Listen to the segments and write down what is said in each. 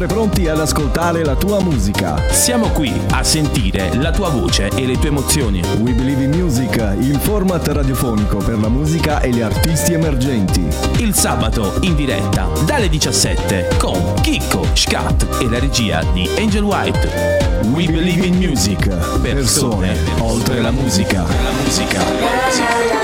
sempre pronti ad ascoltare la tua musica. Siamo qui a sentire la tua voce e le tue emozioni. We Believe in Music, il format radiofonico per la musica e gli artisti emergenti. Il sabato in diretta dalle 17 con Chicco, Scat e la regia di Angel White. We Believe in Music, persone oltre la musica. La musica. La musica.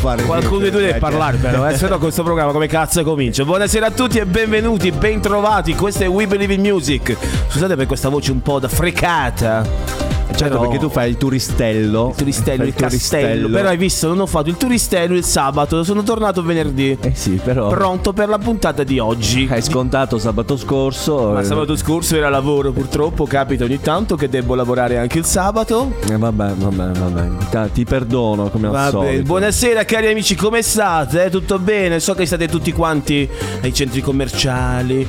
Fare Qualcuno di tu deve parlare però, eh, se no questo programma come cazzo comincia. Buonasera a tutti e benvenuti, bentrovati. Questo è We Believe in Music. Scusate per questa voce un po' da frecata. Certo, Però- perché tu fai il turistello. il turistello, Fai il castello. Però hai visto, non ho fatto il turistello il sabato, sono tornato venerdì. Eh sì, però. Pronto per la puntata di oggi. Hai scontato sabato scorso. Ma eh, sabato scorso era lavoro, purtroppo capita ogni tanto che devo lavorare anche il sabato. eh, vabbè, vabbè, vabbè. Ti perdono come al Vabbè, solito. buonasera cari amici, come state? Tutto bene? So che state tutti quanti ai centri commerciali,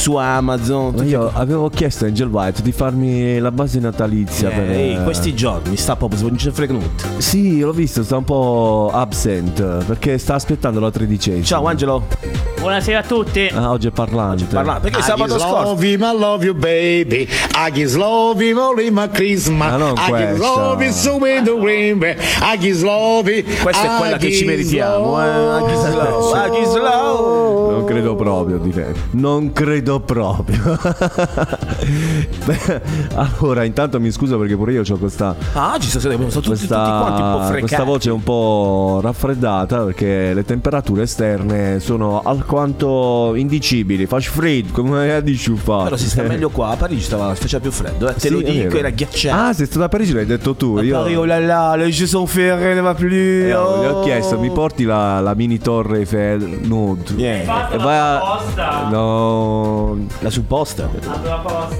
su Amazon. Io avevo chiesto a Angel White di farmi la base natalizia Eh, per. ehi, questi giorni sta proprio non ce frega nulla. Sì, l'ho visto, sta un po' absent perché sta aspettando la tredicesima. Ciao Angelo. Buonasera a tutti. Ah, oggi è parlante. Parla, perché I sabato just scorso love him, I love you, baby. I just love him, only my Christmas. Ma non I questa. love him, so in the rain. I just love him. questa è quella I che ci meritiamo, eh. love- slow, anche slow. Non credo proprio, di te. Non credo proprio. Allora, intanto mi scuso perché pure io ho questa, Ah, ci sono, sono tutti, tutti quanti un po' questa, frecati. questa voce un po' raffreddata perché le temperature esterne sono alquanto indicibili. Flash freddo, come dici fa. Però si sta meglio qua, a Parigi stava, faceva più freddo, eh. te Sì, lo dico, era ghiacciato. Ah, sei stato a Parigi, l'hai detto tu. A Io, Parigi, oh là là, le je sont ferré, ne va più. Eh, oh. gli ho chiesto, mi porti la, la mini torre Eiffel nude? Yeah. Fatto E la vai a... No, La supposta?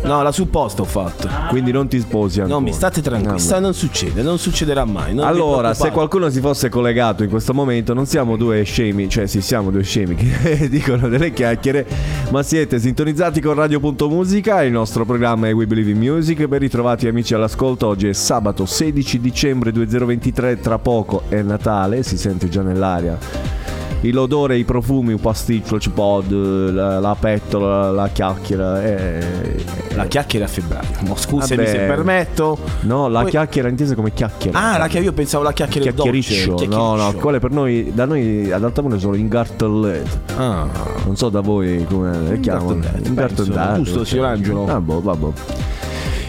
No, la supposta ho fatto. quindi non ti sposi ancora. No, mi state tranquilli, No, sta- non succede, non succederà mai. non Allora, se qualcuno si fosse collegato in questo momento, non siamo due scemi, cioè sì, siamo due scemi che dicono delle chiacchiere, ma siete sintonizzati con Radio.musica, il nostro programma è We Believe in Music, ben ritrovati amici all'ascolto, oggi è sabato 16 dicembre 2023, tra poco è Natale, si sente già nell'aria. L'odore, i profumi, un pasticcio, il pod, la, la pettola, la chiacchiera. eh, La chiacchiera a febbraio. No, scusami Vabbè. se permetto. No, la Poi- chiacchiera intesa come chiacchiera. Ah, la chiacchiera, io pensavo la chiacchiera Chiacchiericcio, dolce. no, no, quelle per noi, da noi ad Altamura sono ingartellate. Ah, Non so da voi come le chiamano. Penso. Giusto, signor Angelo? Ah, boh, vabbè.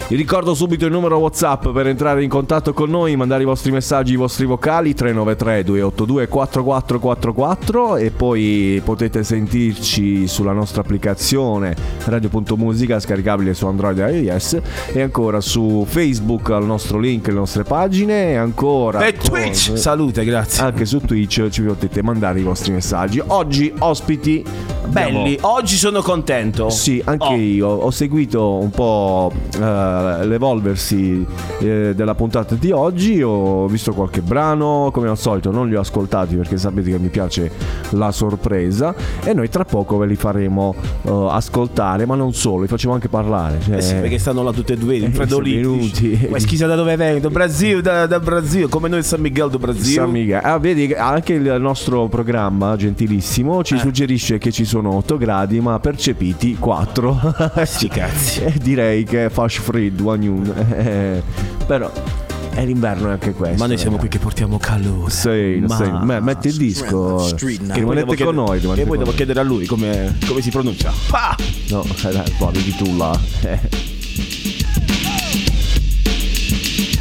Vi ricordo subito il numero WhatsApp per entrare in contatto con noi, mandare i vostri messaggi, i vostri vocali 393 282 4444 e poi potete sentirci sulla nostra applicazione radio.musica scaricabile su Android e iOS e ancora su Facebook al nostro link, le nostre pagine e ancora E con- Twitch! Salute, grazie. anche su Twitch ci potete mandare i vostri messaggi. Oggi ospiti Belli, abbiamo- oggi sono contento. Sì, anche Oh. io ho seguito un po' eh, l'evolversi eh, della puntata di oggi, ho visto qualche brano, come al solito non li ho ascoltati perché sapete che mi piace la sorpresa e noi tra poco ve li faremo eh, ascoltare, ma non solo, li facciamo anche parlare. cioè- Eh sì, perché stanno là tutte e due, Eh, freddoliti. sono Ma schisa da dove vengo? Brasile, da, da Brasile, come noi San Miguel do Brasile. San Miguel. Ah, vedi, anche il nostro programma, gentilissimo, Eh. ci suggerisce che ci sono 8 gradi, ma percepiti 4. Sti cazzi. Eh, direi che è Fash Fred, Wanyun. Eh, però è l'inverno è anche questo. Ma noi siamo eh. qui che portiamo calore. Sì, Ma- sai. Beh, metti il disco. Che poi rimanete con noi. E poi devo noi. chiedere a lui come, come si pronuncia. Ah! No, dai, poi vedi tu là.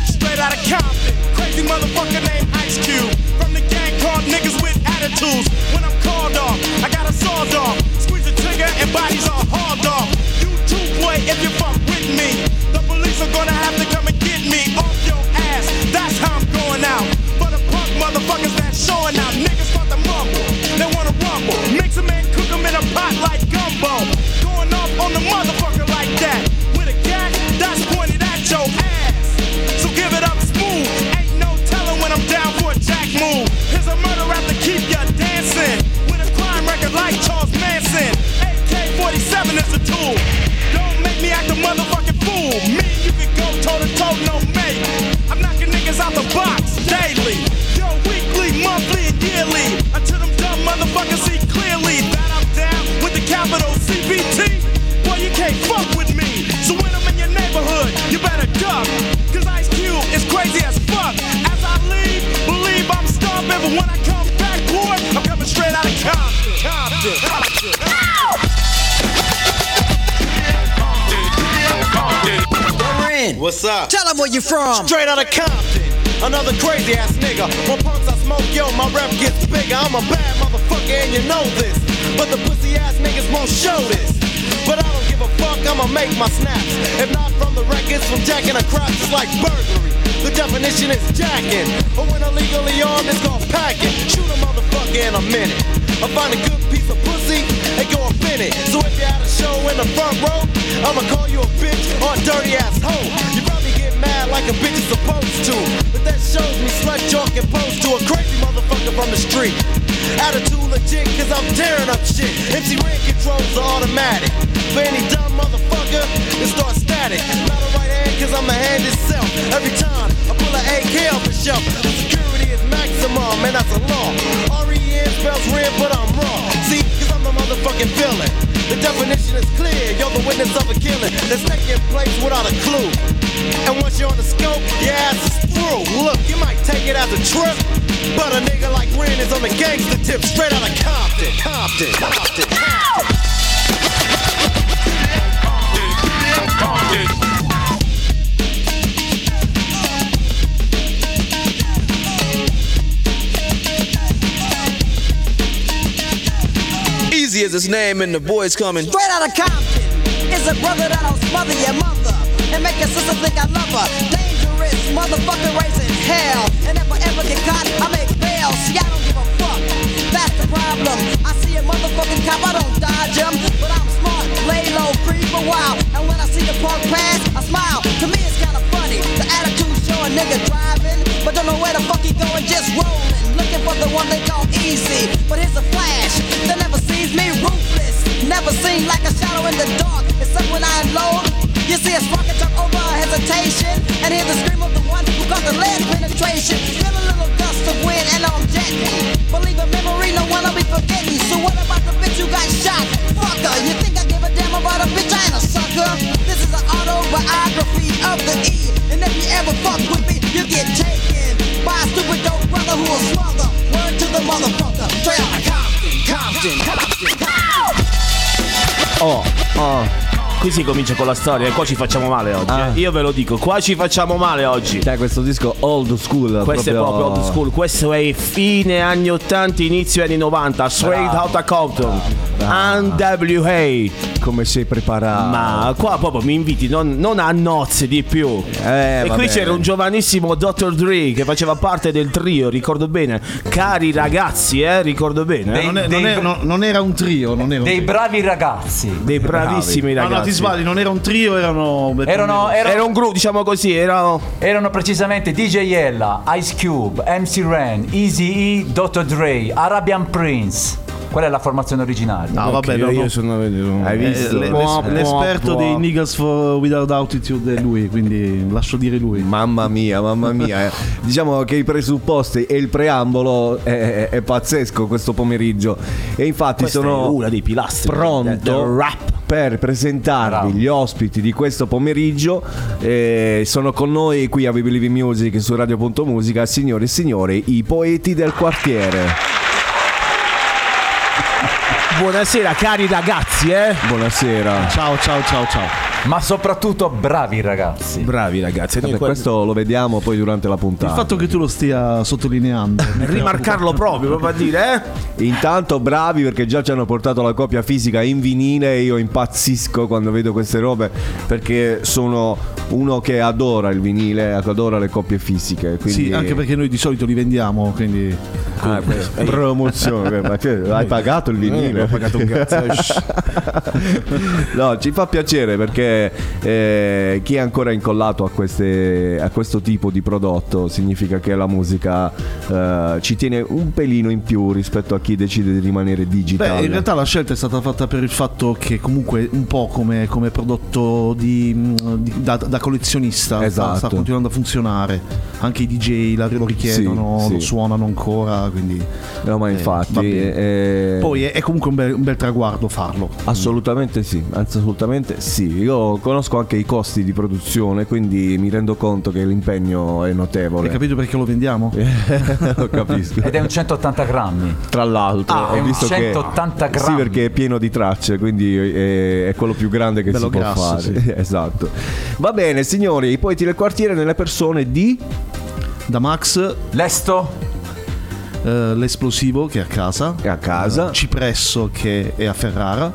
Straight out of Compton, crazy motherfucker named Ice Cube. From the gang called niggas with attitudes. When I'm called off, I got a sawed off. Squeeze the trigger and bodies are hauled off. Too, boy, if you fuck with me. The police are gonna have to come and get me off your ass. That's how I'm going out. For the punk motherfuckers that's showing out. Niggas start to mumble, they wanna rumble. Mix 'em and cook 'em in a pot like gumbo. Going off on the motherfucker like that. out the box daily. Yo, weekly, monthly, and yearly. Until them dumb motherfuckers see clearly that I'm down with the capital CBT. Boy, you can't fuck with me. So when I'm in your neighborhood, you better duck. Cause Ice Cube is crazy as fuck. As I leave, believe I'm stomping. But when I come back, boy, I'm coming straight out of Compton. Compton. Compton. What's up? Tell them where you from. Straight out of Compton. Another crazy ass nigga. When punks I smoke, yo, my rep gets bigger. I'm a bad motherfucker and you know this. But the pussy ass niggas won't show this. But I don't give a fuck, I'ma make my snaps. If not from the records, from jacking across, it's like burglary. The definition is jacking. But when illegally armed, it's called packing. Shoot a motherfucker in a minute. I find a good piece of pussy and go up in it. So if you had a show in the front row, I'ma call you a bitch or a dirty ass hoe. Mad like a bitch is supposed to. But that shows me slut joke and pose to a crazy motherfucker from the street. Attitude legit, cause I'm tearing up shit. MC Ren controls are automatic. For any dumb motherfucker, it starts static. Not a right hand, cause I'm the hand itself. Every time I pull an AK off the shelf, the security is maximum, and that's a law. R-E-N spells red, but I'm wrong. See, cause I'm the motherfucking villain. The definition is clear, you're the witness of a killing that's taking place without a clue. And once you're on the scope, your ass is through. Look, you might take it as a trip, but a nigga like Ren is on the gangster tip, straight out of Compton. Compton. Compton. Compton. Easy as his name and the boys coming. Straight out of Compton is a brother that'll smother your mother and make your sister think I love her. Dangerous motherfucker raising hell. And if I ever get caught, I make bail. See, I don't give a fuck. That's the problem. I see a motherfucking cop, I don't dodge him. But I'm smart, lay low, creep a while. And when I see the punk pass, I smile. To me, it's kinda funny. The attitude show a nigga driving, but don't know where the fuck he going, just rolling. Looking for the one they call easy. But here's a flash that never sees me ruthless. Never seen like a shadow in the dark. Except when I unload. You see a spark and jump over hesitation. And hear the scream of the one who got the lead penetration. Feel a little gust of wind and I'm. Believe a memory, no one I'll be forgetting. So what about the bitch who got shot? Fucker, you think I give a damn about a bitch? I ain't a sucker. This is an autobiography of the E. And if you ever fuck with me, you get taken by a stupid dope brother who will smother. Word to the motherfucker. Straight out of Compton, Compton, Compton, Compton. Oh, oh. Qui si comincia con la storia e qua ci facciamo male oggi. Ah. eh. Io ve lo dico, qua ci facciamo male oggi. Dai, questo disco old school. Questo è proprio old school, questo è fine anni 80, inizio anni 90, straight out of Compton, NWA. Come sei preparato? Ma qua proprio mi inviti non, non a nozze di più. Eh, e qui c'era un giovanissimo Dr. Dre che faceva parte del trio, ricordo bene. Cari ragazzi, eh, ricordo bene. eh. Non, è- non è- no- non era un trio, non era un Dei trio. bravi ragazzi. Dei bravissimi No, ragazzi. no, ti sbagli, non era un trio, erano. Erano, Era erano, un gruppo, diciamo così, era erano precisamente DJ Ella, Ice Cube, MC Ren, Easy E, Dr. Dre, Arabian Prince. Qual è la formazione originaria? No, vabbè, no, no. sono Hai Eh, visto? Buah, l'es- l'esperto dei. Niggas for Without Altitude è lui, quindi lascio dire lui. Mamma mia, mamma mia. eh. Diciamo che i presupposti e il preambolo è, è- è pazzesco questo pomeriggio. E infatti Questo sono è uno dei pilastri pronto del- rap. per presentarvi Bravo. gli ospiti di questo pomeriggio. Eh, sono con noi qui a We Believe in Music su Radio.musica, signore e signori, i poeti del quartiere. Buonasera cari ragazzi, eh. Buonasera. Ciao, ciao, ciao, ciao. Ma soprattutto bravi ragazzi. Bravi ragazzi, Vabbè, que- questo lo vediamo poi durante la Il puntata. fatto che tu lo stia sottolineando. rimarcarlo proprio, proprio a dire, eh. Intanto bravi perché già ci hanno portato la copia fisica in vinile e io impazzisco quando vedo queste robe perché sono uno che adora il vinile, adora le coppie fisiche. Quindi... Sì, anche perché noi di solito li vendiamo, quindi. Ah, promozione, ma che- hai pagato il vinile? ho pagato un cazzo. no, ci fa piacere perché eh, chi è ancora incollato a, queste- a questo tipo di prodotto significa che la musica eh, ci tiene un pelino in più rispetto a chi decide di rimanere digitale. Beh, in realtà la scelta è stata fatta per il fatto che comunque un po' come, come prodotto di, di- da, da collezionista sta- Esatto. sta, continuando a funzionare. anche i DJ la- lo richiedono, Sì, sì. lo suonano ancora, quindi No, ma eh, infatti. bene. eh, Poi è, è comunque un bel, un bel traguardo farlo. Assolutamente sì, assolutamente sì. Io conosco anche i costi di produzione, quindi mi rendo conto che l'impegno è notevole. Hai capito perché lo vendiamo? Lo capisco. Ed è un 180 grammi. Tra l'altro, Ah, ho è un visto 180 che, Sì, grammi. perché è pieno di tracce, quindi è, è quello più grande che Bello si può grasso, fare. sì. esatto. Va bene, signori, i poeti del quartiere nelle persone di Da Max, Lesto, eh, l'esplosivo che è a casa, È a casa. eh, Cipresso che è a Ferrara,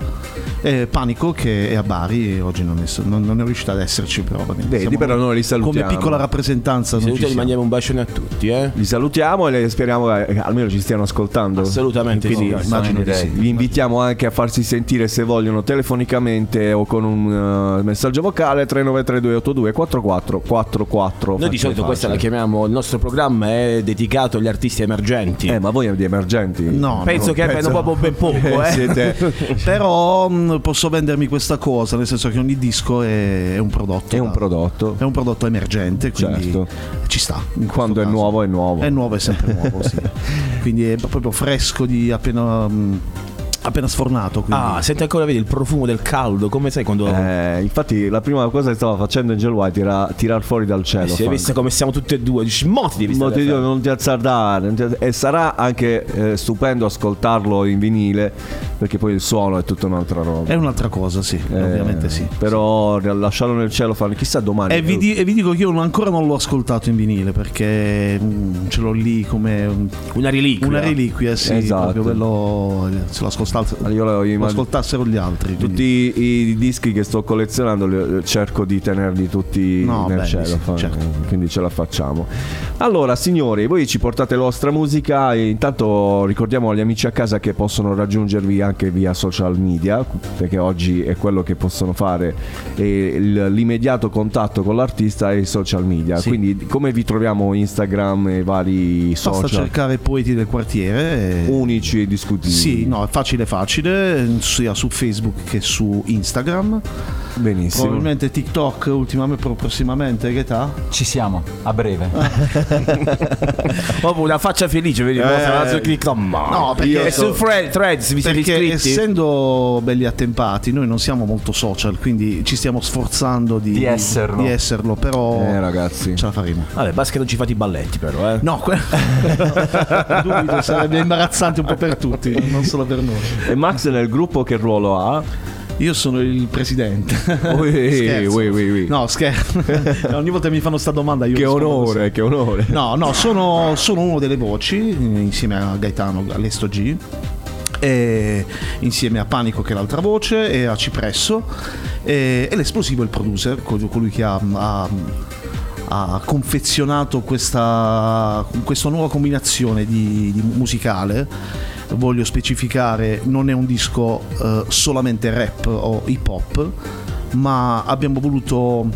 e Panico che è a Bari e oggi non è, non, non è riuscito ad esserci però. Vedi, Siamo però noi li salutiamo. Come piccola rappresentanza Se ci mandiamo un bacione a tutti, eh? Li salutiamo e speriamo che almeno ci stiano ascoltando. Assolutamente Quindi sì. Immagino di sì. Vi invitiamo anche a farsi sentire se vogliono telefonicamente o con un eh, messaggio vocale 393282 4444. Noi di solito questa la chiamiamo, il nostro programma è dedicato agli artisti emergenti. Eh, ma voi di emergenti? No, Penso no, che abbiano proprio ben poco, eh. Siete- Però mh, posso vendermi questa cosa, nel senso che ogni disco è, un prodotto. È un da- prodotto. È un prodotto emergente, quindi Certo. ci sta. Quando è caso. nuovo è nuovo. È nuovo, è sempre nuovo, sì. Quindi è proprio fresco di appena, mh, appena sfornato. quindi- Ah, senti ancora vedi il profumo del caldo, come sai quando... Eh, infatti la prima cosa che stava facendo Angel White era tirar fuori dal cielo. Eh, si è visto come siamo tutti e due, dici, mo ti devi Mo stare fare." non ti azzardare non ti- e sarà anche eh, stupendo ascoltarlo in vinile perché poi il suono è tutta un'altra roba È un'altra cosa, sì, Eh, ovviamente sì. però lasciarlo nel cielo fanno chissà domani E vi, di- e vi dico che io non- ancora non l'ho ascoltato in vinile perché mh, ce l'ho lì come un- Una reliquia. una reliquia, sì, Esatto. proprio bello, se lo ascoltasse- Io lo lo immagino- ascoltassero gli altri. tutti i, i dischi che sto collezionando li- cerco di tenerli tutti No, nel belli, cielo sì, fa- certo. quindi ce la facciamo allora signori voi ci portate la vostra musica e intanto ricordiamo agli amici a casa che possono raggiungervi anche via social media perché oggi è quello che possono fare e il- l'immediato contatto con l'artista è i social media Sì. quindi come vi troviamo Instagram e vari Basta social cercare poeti del quartiere. e- unici e discutibili Sì, no, è facile facile, sia su Facebook che su Instagram. benissimo Probabilmente TikTok ultimamente, pro- prossimamente, che età? ci siamo, a breve. Proprio una faccia felice, vedi? Eh. On No, perché e su Fred, Threads vi siete Perché iscritti? essendo belli attempati, noi non siamo molto social, quindi ci stiamo sforzando di, Di esserlo. di esserlo, però eh ragazzi ce la faremo. Vabbè, basta che non ci fate i balletti però, eh. No, que- dubito, sarebbe imbarazzante un po' per tutti, non solo per noi. E Max nel gruppo che ruolo ha? Io sono il presidente. Ui, ui, ui. No, scherzo. Ogni volta che mi fanno sta domanda io Che onore, che onore. No, no, sono, sono uno delle voci eh, insieme a Gaetano Alesto G. E insieme a Panico che è l'altra voce e a Cipresso e, e l'esplosivo è il producer col- colui che ha, ha- ha confezionato questa, questa nuova combinazione di, di musicale voglio specificare non è un disco eh, solamente rap o hip hop ma abbiamo voluto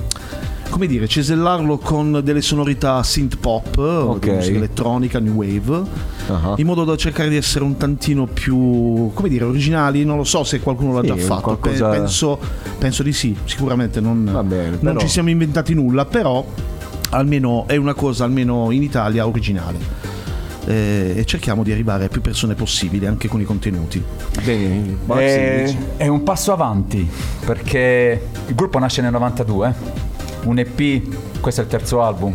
come dire, cesellarlo con delle sonorità synth pop, Ok. musica elettronica, new wave, Ah. in modo da cercare di essere un tantino più, come dire, originali. Non lo so se qualcuno l'ha Sì, già fatto, qualcosa- penso, penso di sì, sicuramente non, bene, non però- ci siamo inventati nulla, però almeno è una cosa, almeno in Italia, originale. Eh, e cerchiamo di arrivare a più persone possibili anche con i contenuti. Bene, È, dici. è un passo avanti perché il gruppo nasce nel 92, un EP, questo è il terzo album.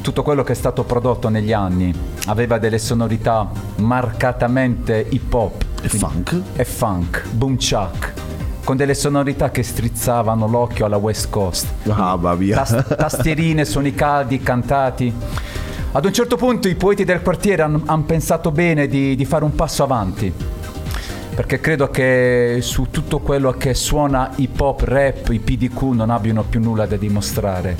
Tutto quello che è stato prodotto negli anni aveva delle sonorità marcatamente hip hop E funk. e funk, boom chuck, con delle sonorità che strizzavano l'occhio alla West Coast. Ah, va via. Tas- tastierine, suoni caldi, cantati. Ad un certo punto i poeti del quartiere hanno pensato bene di, di fare un passo avanti. Perché credo che su tutto quello che suona hip hop, rap, i PDQ non abbiano più nulla da dimostrare.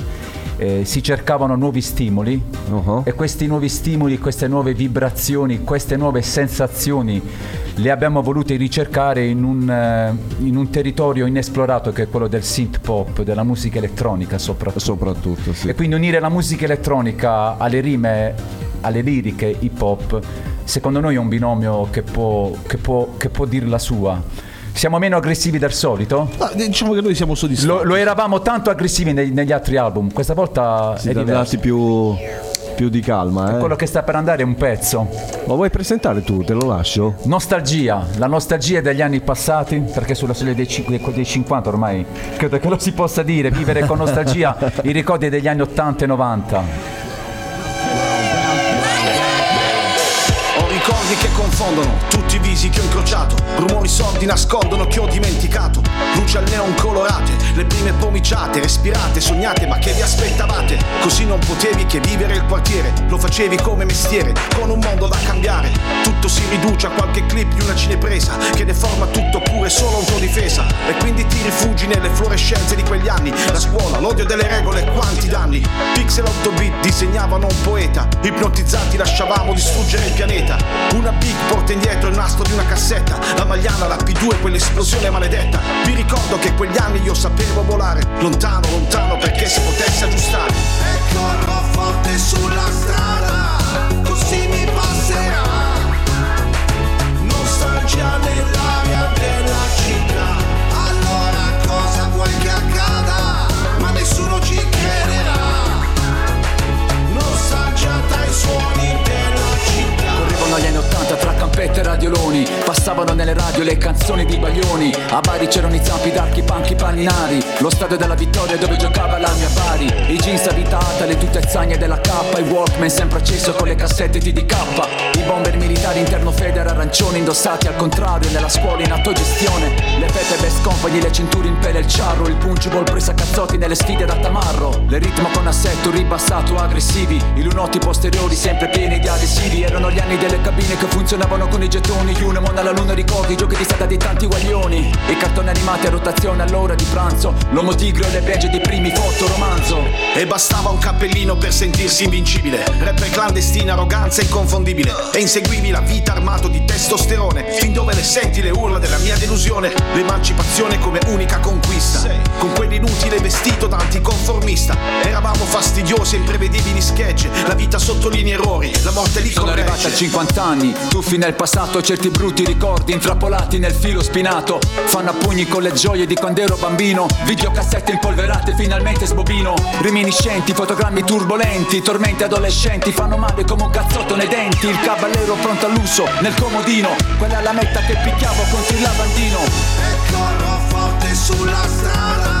Eh, si cercavano nuovi stimoli Uh-huh. e questi nuovi stimoli, queste nuove vibrazioni, queste nuove sensazioni le abbiamo volute ricercare in un, eh, in un territorio inesplorato che è quello del synth pop, della musica elettronica soprattutto. Soprattutto, sì. E quindi unire la musica elettronica alle rime, alle liriche hip hop, secondo noi è un binomio che può, che può, che può dir la sua. Siamo meno aggressivi del solito? Ma diciamo che noi siamo soddisfatti. Lo, lo eravamo tanto aggressivi negli, negli altri album, questa volta è Siete diverso. più più di calma, eh. Quello che sta per andare è un pezzo. Lo vuoi presentare tu? Te lo lascio? Nostalgia, la nostalgia degli anni passati, perché sulla soglia dei, cin- dei 50 ormai credo che lo si possa dire, vivere con nostalgia i ricordi degli anni 80 e 90. Ricordi che confondono tutti i visi che ho incrociato. Rumori sordi nascondono che ho dimenticato. Luci al neon colorate, le prime pomiciate, respirate, sognate, ma che vi aspettavate? Così non potevi che vivere il quartiere, lo facevi come mestiere, con un mondo da cambiare. Tutto si riduce a qualche clip di una cinepresa che deforma tutto pure solo autodifesa. E quindi ti rifugi nelle fluorescenze di quegli anni. La scuola, l'odio delle regole, quanti danni. Pixel 8 bit disegnavano un poeta, ipnotizzati lasciavamo distruggere il pianeta. Una big porta indietro il nastro di una cassetta, la magliana, la P2, quell'esplosione maledetta. Vi ricordo che quegli anni io sapevo volare, lontano, lontano perché si potesse aggiustare. E corro forte sulla strada, così mi passerà. Nostalgia nell'aria Italia 83 fette radioloni Passavano nelle radio le canzoni di Baglioni. A Bari c'erano i zampi d'archi, panchi, paninari Lo stadio della vittoria dove giocava la mia Bari. I jeans abitata, le tute zagne della K. I Walkman sempre acceso con le cassette TDK I bomber militari interno feder arancioni Indossati al contrario. Nella scuola in autogestione Le fette best company, le cinture in pelle, il ciarro Il punchball presa a cazzotti nelle sfide da tamarro. Le ritmo con assetto ribassato, aggressivi. I lunotti posteriori sempre pieni di adesivi. Erano gli anni delle cabine che funzionavano con i gettoni Unemon alla luna ricordi, giochi di strada di tanti guaglioni I cartoni animati a rotazione all'ora di pranzo L'uomo tigre e le begge di primi fotoromanzo E bastava un cappellino per sentirsi invincibile. Rapper clandestina, arroganza inconfondibile. E inseguivi la vita armato di testosterone. Fin dove le senti le urla della mia delusione. L'emancipazione come unica conquista. Con quell'inutile vestito da anticonformista. Eravamo fastidiosi e imprevedibili sketch. La vita sottolinea errori, la morte lì Sono arrivati a corregge. 50 anni, tuffi nel passato, certi brutti ricordi intrappolati nel filo spinato. Fanno a pugni con le gioie di quando ero bambino. Videocassette impolverate, finalmente sbobino. Reminiscenti, fotogrammi turbolenti, tormenti adolescenti fanno male come un cazzotto nei denti. Il cavallero pronto all'uso nel comodino. Quella è la metta che picchiavo contro il lavandino. E corro forte sulla strada,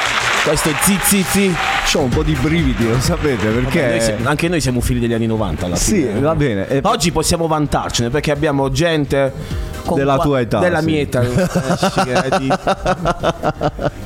questo zi zi zi. C'ho un po' di brividi, lo sapete perché? Vabbè, noi siamo- anche noi siamo figli degli anni 90 alla Sì, fine. va bene. E- Oggi possiamo vantarcene perché abbiamo gente Della tua età, Della sì. mia età. eh, di-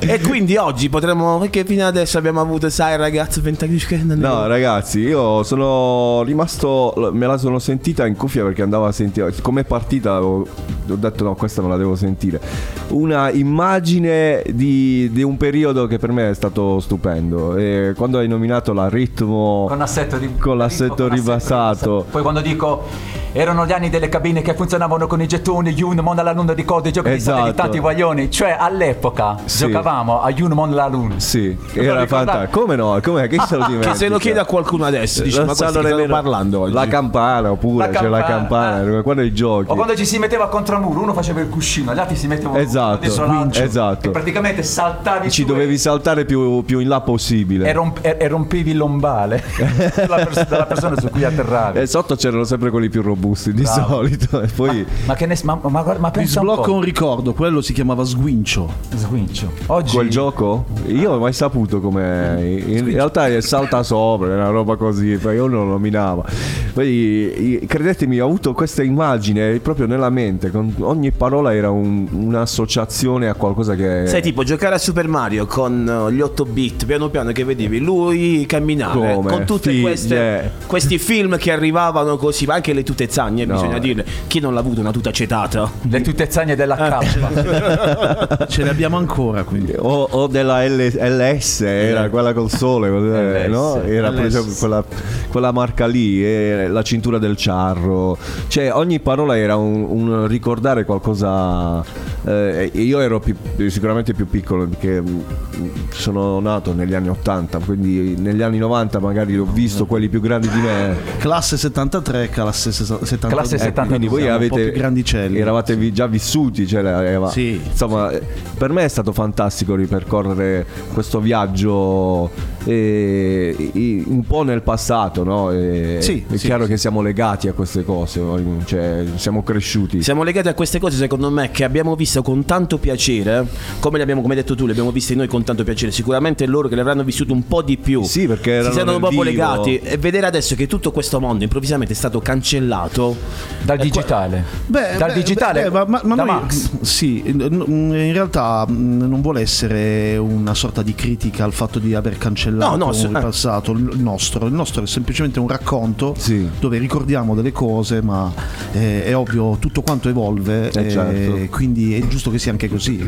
e quindi oggi potremmo. Perché fino adesso abbiamo avuto, sai, ragazzi, 20 anni che No, ragazzi, io sono rimasto. Me la sono sentita in cuffia perché andavo a sentire. Come è partita, ho, ho detto no, questa me la devo sentire. Una immagine di, di un periodo che per me è stato stupendo. E quando hai nominato la ritmo. Con assetto, ri- con l'assetto con ribassato. Poi quando dico erano gli anni delle cabine che funzionavano con i gettoni, Unimon alla luna ricordi, giochi di strada di Esatto. tanti guaglioni. Cioè all'epoca Sì. giocavamo a Unimon alla luna. Sì, Lo era fantastico. Come no? Come che se lo dimentica? Che se lo chiede a qualcuno adesso, dice, ma stanno nemmeno- parlando oggi? La campana, oppure La c'è la campana, campana. Quando i giochi. O quando ci si metteva contro muro, uno faceva il cuscino, gli altri si mettevano Esatto, esatto. E praticamente saltavi Ci su dovevi saltare più, più in là possibile. e, romp- e- rompevi il lombale della, pers- della persona su cui atterravi. E sotto c'erano sempre quelli più robusti di Bravo. solito. E poi Ma che ne ma, ma, ma Mi pensa un sblocco po'. un ricordo, quello si chiamava Sguincio. Sguincio. Oggi quel gioco? Io non ho mai saputo come. In realtà è salta sopra, è una roba così, io non lo nominava. Poi credetemi, ho avuto questa immagine proprio nella mente. Con ogni parola era un- un'associazione a qualcosa che. Sai, tipo giocare a Super Mario con uh, gli 8 bit, piano piano che vedevi lui camminare Come? con tutti Figlie. questi film che arrivavano così, ma anche le tute zagne, No. bisogna dirle. Chi non l'ha avuto una tuta acetata? Le tutezagne della K. Ce le abbiamo ancora quindi. O, o della L- LS, era quella col sole, LS. no? Era LS. proprio quella, quella marca lì, e la cintura del ciarro. Cioè, ogni parola era un, un ricordare qualcosa. Eh, e io ero più- sicuramente più piccolo perché mm, sono nato negli anni 80, quindi negli anni 90 magari ho visto quelli più grandi di me. Classe 73, classe 72. Classe Eh, 72. quindi voi avete più grandicelli. eravate vi- già vissuti cioè, aveva- Sì, insomma eh, per me è stato fantastico ripercorrere questo viaggio eh, un po' nel passato no? E- Sì, è sì, chiaro sì. che siamo legati a queste cose cioè, siamo cresciuti Siamo legati a queste cose, secondo me, che abbiamo visto con tanto piacere, come le abbiamo, come hai detto tu, le abbiamo viste noi con tanto piacere. Sicuramente loro che le avranno vissute un po' di più. Sì, perché erano si sentono nel proprio vivo. legati. E vedere adesso che tutto questo mondo improvvisamente è stato cancellato. Dal digitale. Beh, Dal beh, digitale. beh, ma, ma- ma da noi- Max. sì, in realtà mh, non vuole essere una sorta di critica al fatto di aver cancellato No, no, se- il eh. passato, il nostro. Il nostro è semplicemente un racconto Sì. dove ricordiamo delle cose, ma eh, è ovvio, tutto quanto evolve, Eh, eh, certo. quindi è giusto che sia anche così.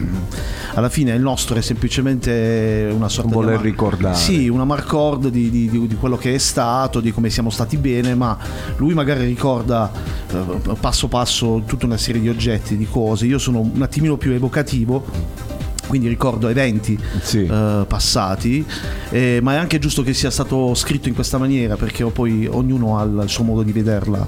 Alla fine il nostro è semplicemente una sorta Voler di ama- ricordare. Sì, una marcord di, di- di- di quello che è stato, di come siamo stati bene, ma lui magari ricorda eh, passo passo tutta una serie di oggetti, di cose. Io sono un attimino più evocativo. Quindi ricordo eventi Sì. eh, passati, eh, ma è anche giusto che sia stato scritto in questa maniera perché poi ognuno ha il suo modo di vederla,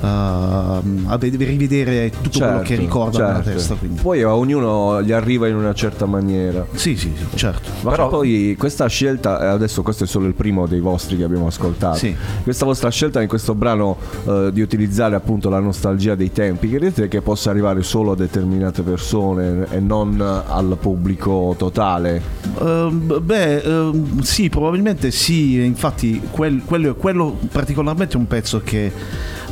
eh, a ved- rivedere tutto quello che ricorda nella certo. testa. Quindi. poi a ognuno gli arriva in una certa maniera Sì, sì, sì, certo. Ma Però- poi questa scelta, eh, adesso questo è solo il primo dei vostri che abbiamo ascoltato. Sì. Questa vostra scelta in questo brano eh, di utilizzare appunto la nostalgia dei tempi, credete che possa arrivare solo a determinate persone e non al pubblico totale? Ehm, beh, ehm, sì, probabilmente sì. Infatti, quel- quello, quello particolarmente è un pezzo che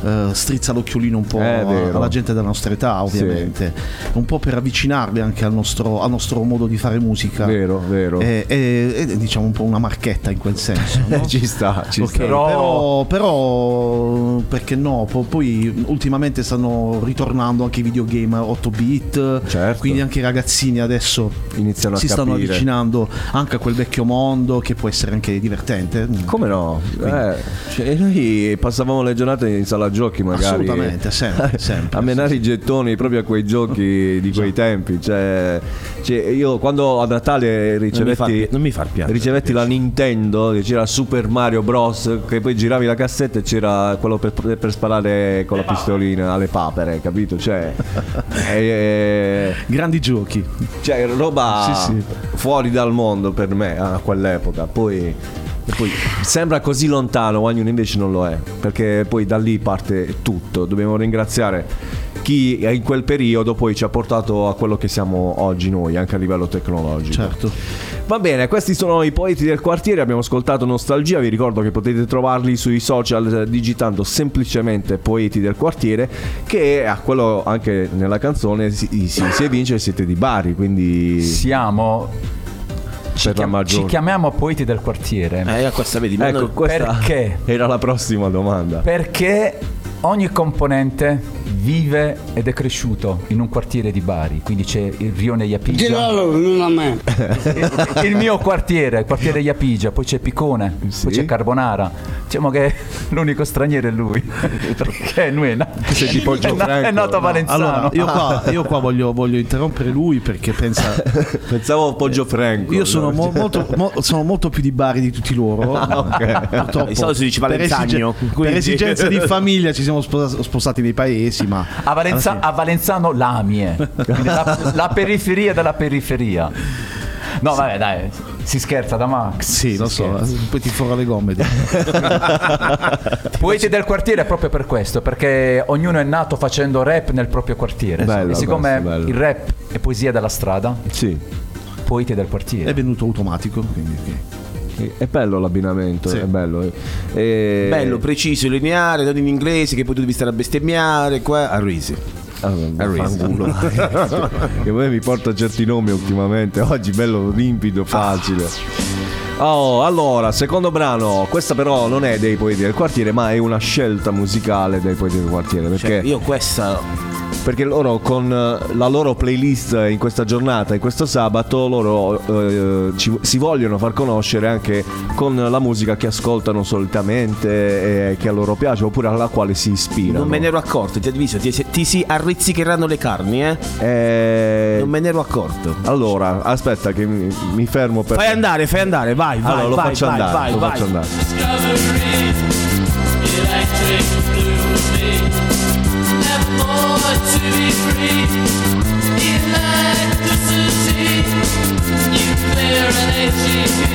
eh, strizza l'occhiolino un po' alla gente della nostra età, ovviamente. Un po' per avvicinarli anche al nostro, al nostro modo di fare musica. Vero, vero. È, è- è, diciamo un po' una marchetta in quel senso. no? ci sta, ci Ok, sta. però, però, perché no? Po- Poi ultimamente stanno ritornando anche i videogame 8 bit, Certo. quindi anche i ragazzini adesso Iniziano a si stanno capire. avvicinando anche a quel vecchio mondo che può essere anche divertente. Come no? Eh, cioè, noi passavamo le giornate in sala giochi magari. Assolutamente, sempre, sempre, a menare i gettoni proprio a quei giochi di quei tempi. Cioè, cioè, io quando a Natale ricevetti, non mi far piangere. ricevetti la Nintendo, che c'era Super Mario Bros. Che poi giravi la cassetta e c'era quello per, per sparare con la pistolina alle papere, capito? Cioè, eh, Grandi giochi. cioè roba Sì, sì. fuori dal mondo per me a quell'epoca. Poi, e poi sembra così lontano, Wagnon invece non lo è, perché poi da lì parte tutto. Dobbiamo ringraziare chi in quel periodo poi ci ha portato a quello che siamo oggi noi, anche a livello tecnologico. Certo. Va bene, questi sono i poeti del quartiere, abbiamo ascoltato Nostalgia, vi ricordo che potete trovarli sui social digitando semplicemente Poeti del quartiere, che a quello anche nella canzone si, si, si evince siete di Bari, quindi Siamo. Ci, chiam- ci chiamiamo poeti del quartiere. Eh, questa vedi, Ecco, questa Perché? era la prossima domanda. Perché ogni componente vive ed è cresciuto in un quartiere di Bari, quindi c'è il rione Iapigia. non a me. il, mio quartiere, il quartiere Iapigia, poi c'è Picone, poi c'è Carbonara. Diciamo che l'unico straniero è lui. Perché lui è, na- Sei tipo è, na- è nato a Valenzano. Allora, io qua, io qua voglio, voglio interrompere lui perché pensa. Pensavo Poggio Franco. Io sono, mo- molto, mo- sono molto più di Bari di tutti loro. Purtroppo, Di solito si dice per, Valenzagno, esige- quindi- per esigenze di famiglia ci siamo sposa- spostati nei paesi, ma A, Valenza- a Valenzano Lamie, la, la periferia della periferia. No, vabbè, dai, si scherza da Max. sì, lo Si so, scherza. poi ti fora le gomme. Poeti del quartiere è proprio per questo, perché ognuno è nato facendo rap nel proprio quartiere. Bello e siccome bello. il rap è poesia della strada, Sì. poeti del È quartiere. venuto automatico, quindi ok. È bello l'abbinamento, Sì. è bello. E- Bello, preciso, lineare, non in inglese, che poi tu devi stare a bestemmiare, qua, a risi. Ah, che poi mi porta certi nomi ultimamente. Oggi bello limpido, facile. Oh, allora, secondo brano, questa però non è dei poeti del quartiere, ma è una scelta musicale dei poeti del quartiere. Perché, Cioè, io questa perché loro con eh, la loro playlist in questa giornata, in questo sabato, loro eh, ci- si vogliono far conoscere anche con la musica che ascoltano solitamente e che a loro piace, oppure alla quale si ispirano. non me ne ero accorto, ti ha visto, ti, ti si arrizzicheranno le carni, eh? Eh, Non me ne ero accorto. Allora, aspetta che mi, mi fermo per... Fai andare, fai andare, vai, vai, Allora, lo vai, faccio vai, andare, vai, lo vai. faccio andare. Nuclear and.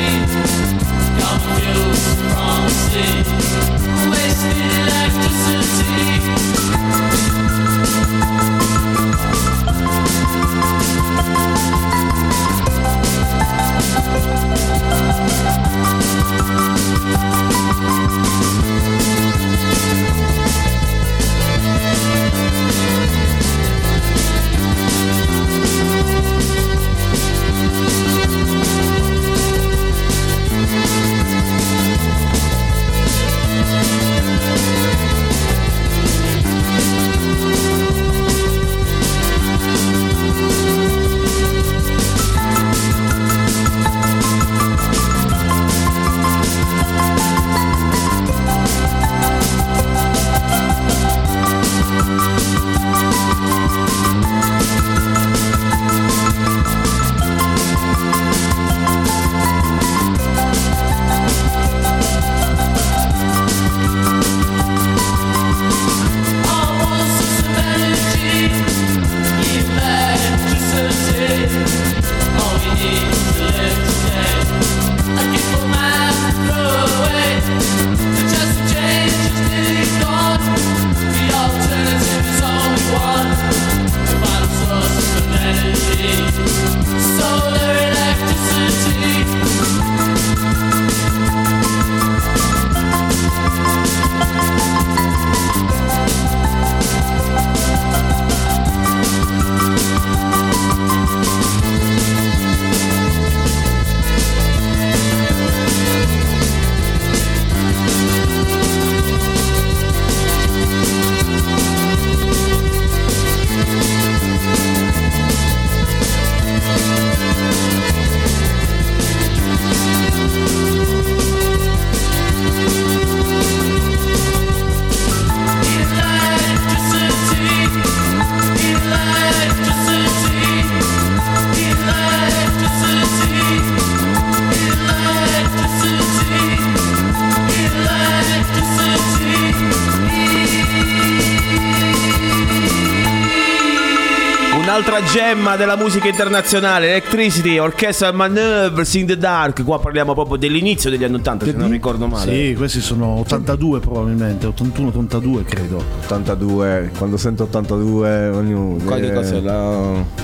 Gemma della musica internazionale, Electricity, Orchestral Maneuvers in the Dark. Qua parliamo proprio dell'inizio degli anni 80, se non ricordo male. Sì, questi sono 82 probabilmente, 81-82 credo. 82, quando sento 82 ognuno... Qualche eh, cosa la...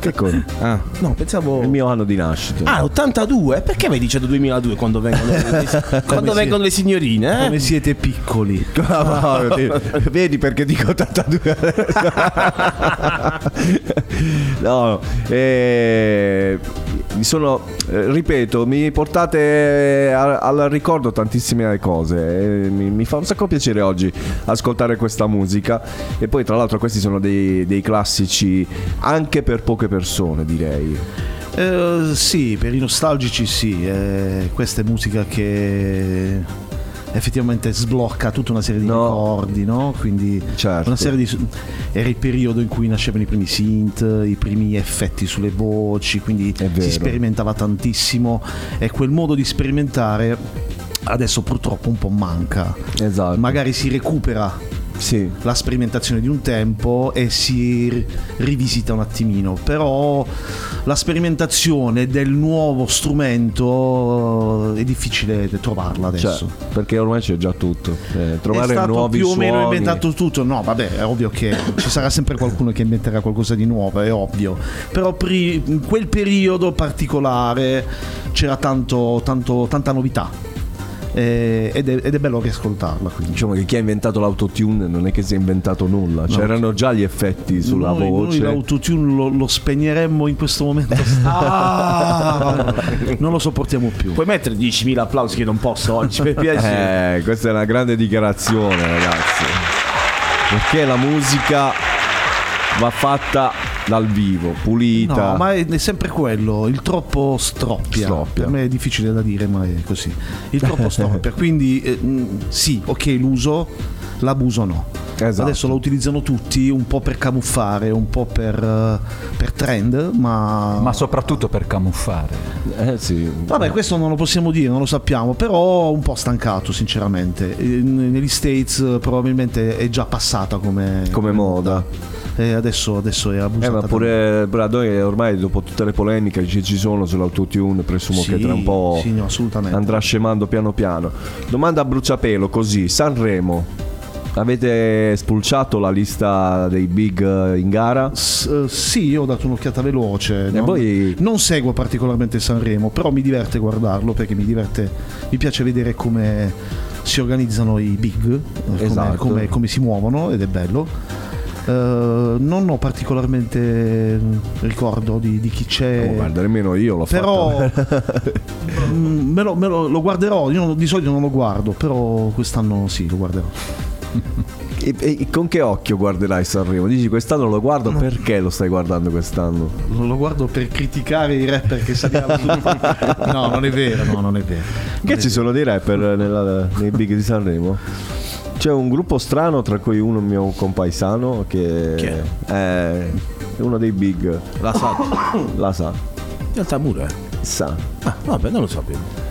Che cosa? Ah, no, pensavo... Il mio anno di nascita. Ah, 82? Perché mi dice 2002 quando vengono le, quando vengono le signorine? Eh? Come siete piccoli. Ah, Vedi perché dico 82 No eh, mi sono eh, Ripeto Mi portate a- al ricordo tantissime cose eh, mi, mi fa un sacco piacere oggi Ascoltare questa musica. E poi tra l'altro questi sono dei, dei classici Anche per poche persone direi. Eh, sì, per i nostalgici sì, eh, questa è musica che effettivamente sblocca tutta una serie di ricordi, no? Quindi Certo. una serie di era il periodo in cui nascevano i primi synth, i primi effetti sulle voci, quindi si sperimentava tantissimo e quel modo di sperimentare adesso purtroppo un po' manca. Esatto Magari si recupera la sperimentazione di un tempo e si ri- rivisita un attimino. Però la sperimentazione del nuovo strumento eh, è difficile trovarla adesso. Cioè, perché ormai c'è già tutto. Eh, è trovare stato nuovi più o meno inventato tutto. No, vabbè, è ovvio che ci sarà sempre qualcuno che inventerà qualcosa di nuovo, è ovvio. Però in quel periodo particolare c'era tanto, tanto- tanta novità. Eh, ed, è, ed è bello riascoltarla. Quindi. Diciamo che chi ha inventato l'autotune non è che si è inventato nulla, c'erano già gli effetti sulla noi, noi voce. l'autotune lo, lo spegneremmo in questo momento. Ah, non lo sopportiamo più. Puoi mettere 10.000 applausi che non posso oggi, per piacere. Eh, questa è una grande dichiarazione, ragazzi. Perché la musica va fatta dal vivo, pulita. No, ma è, è sempre quello, il troppo stroppia. Stroppia. Per me è difficile da dire, ma è così. Il troppo stroppia. Quindi eh, mh, sì, ok, l'uso, l'abuso no. Esatto. Adesso lo utilizzano tutti un po' per camuffare, un po' per, eh, per trend, ma... Ma soprattutto per camuffare. Eh sì. Vabbè, questo non lo possiamo dire, non lo sappiamo, però un po' stancato sinceramente. In- negli States eh, probabilmente è già passata come, Come moda. E adesso, adesso è abusata. Eh, ma pure Bradone ormai dopo tutte le polemiche che ci sono sull'autotune, presumo Sì, che tra un po' sì, no, andrà scemando piano piano. Domanda a bruciapelo così, Sanremo. Avete spulciato la lista dei big eh, in gara? S- eh, sì, io ho dato un'occhiata veloce. Non, poi- non seguo particolarmente Sanremo, però mi diverte guardarlo perché mi diverte, mi piace vedere come si organizzano i big, come, Esatto. come- come si muovono ed è bello. Eh, non ho particolarmente mm, ricordo di, di chi c'è. Oh, guarda, nemmeno io l'ho Però fatto. mm, me lo, me lo- lo guarderò, io di solito non lo guardo, però quest'anno sì, lo guarderò. E, e con che occhio guarderai Sanremo? Dici quest'anno lo guardo, perché lo stai guardando quest'anno? Lo, lo guardo per criticare i rapper che saliamo. no, non è vero, no, non è vero. Che ci sono dei rapper nella- nei big di Sanremo? C'è un gruppo strano, tra cui uno mio compaesano che Chi è uno dei big. La sa. La sa. In realtà pure. Sa. Ah, vabbè, non lo sapevo.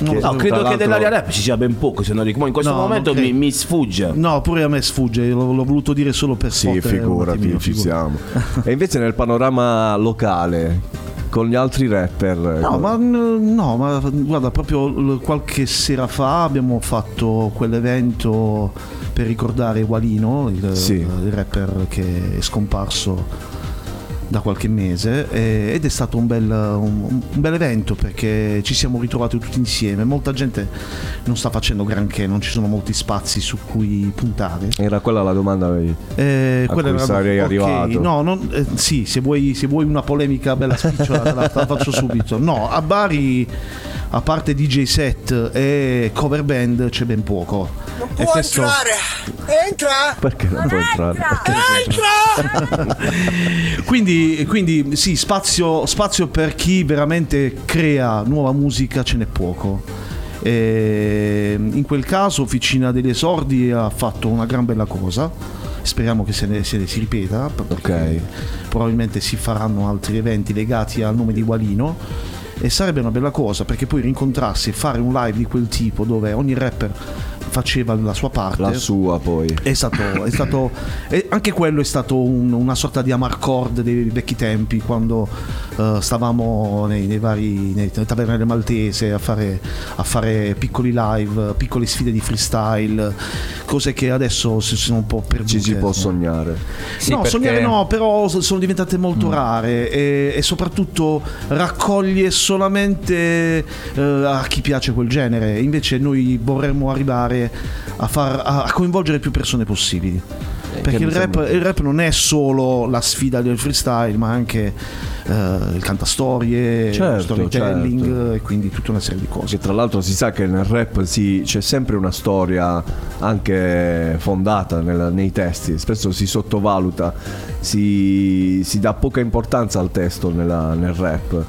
Non lo No, credo che dell'aria rap ci sia ben poco, se non ricordo. In questo No, momento mi, mi sfugge. No, pure a me sfugge, l'ho, l'ho voluto dire solo per Sì, fottere un figurati, attimino, ci figurati. siamo. e invece nel panorama locale, con gli altri rapper. No, ma, no, ma guarda, proprio qualche sera fa abbiamo fatto quell'evento per ricordare Walino, il, Sì. il rapper che è scomparso da qualche mese e- ed è stato un bel, un, un bel evento perché ci siamo ritrovati tutti insieme. Molta gente non sta facendo granché, non ci sono molti spazi su cui puntare. Era quella la domanda. eh, Eh, A quella cui sarei ok, arrivato. No, non- eh, sì, se vuoi, se vuoi una polemica bella spicciola te la, te la faccio subito. No, a Bari, a parte DJ set e cover band, c'è ben poco. E questo- Entra! Perché non può entrare? quindi, quindi sì, spazio, spazio per chi veramente crea nuova musica ce n'è poco. E in quel caso Officina degli Esordi ha fatto una gran bella cosa. Speriamo che se ne, se ne si ripeta. perché Probabilmente si faranno altri eventi legati al nome di Walino. E sarebbe una bella cosa perché poi rincontrarsi e fare un live di quel tipo dove ogni rapper faceva la sua parte. La sua poi. È stato, è stato anche quello è stato un- una sorta di amarcord dei vecchi tempi quando eh, stavamo nei, nei vari nei, nelle taverne maltese a fare, a fare piccoli live, piccole sfide di freestyle, cose che adesso si sono un po' perdute. Ci si può sognare. no, sognare no, però sono diventate molto rare e, e soprattutto raccoglie solamente eh, a chi piace quel genere. Invece noi vorremmo arrivare a, far, a, coinvolgere più persone possibili. Perché che il rap, il rap non è solo la sfida del freestyle, ma anche eh, il cantastorie, Certo, il storytelling certo. e quindi tutta una serie di cose. Che tra l'altro si sa che nel rap si- c'è sempre una storia anche fondata nel- nei testi, spesso si sottovaluta, si, si dà poca importanza al testo nella- nel rap.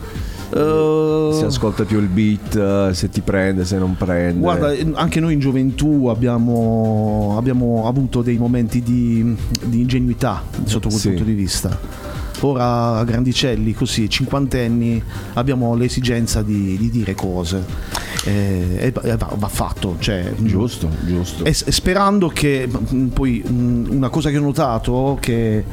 Si ascolta più il beat, eh, se ti prende, se non prende. Guarda, eh, anche noi in gioventù abbiamo, abbiamo avuto dei momenti di, di ingenuità sotto quel Sì. punto di vista. Ora a grandicelli, così, cinquantenni, abbiamo l'esigenza di, di dire cose. eh, e va, e va- va fatto. Cioè, Giusto, giusto. e, e sperando che mm, poi mm, una cosa che ho notato che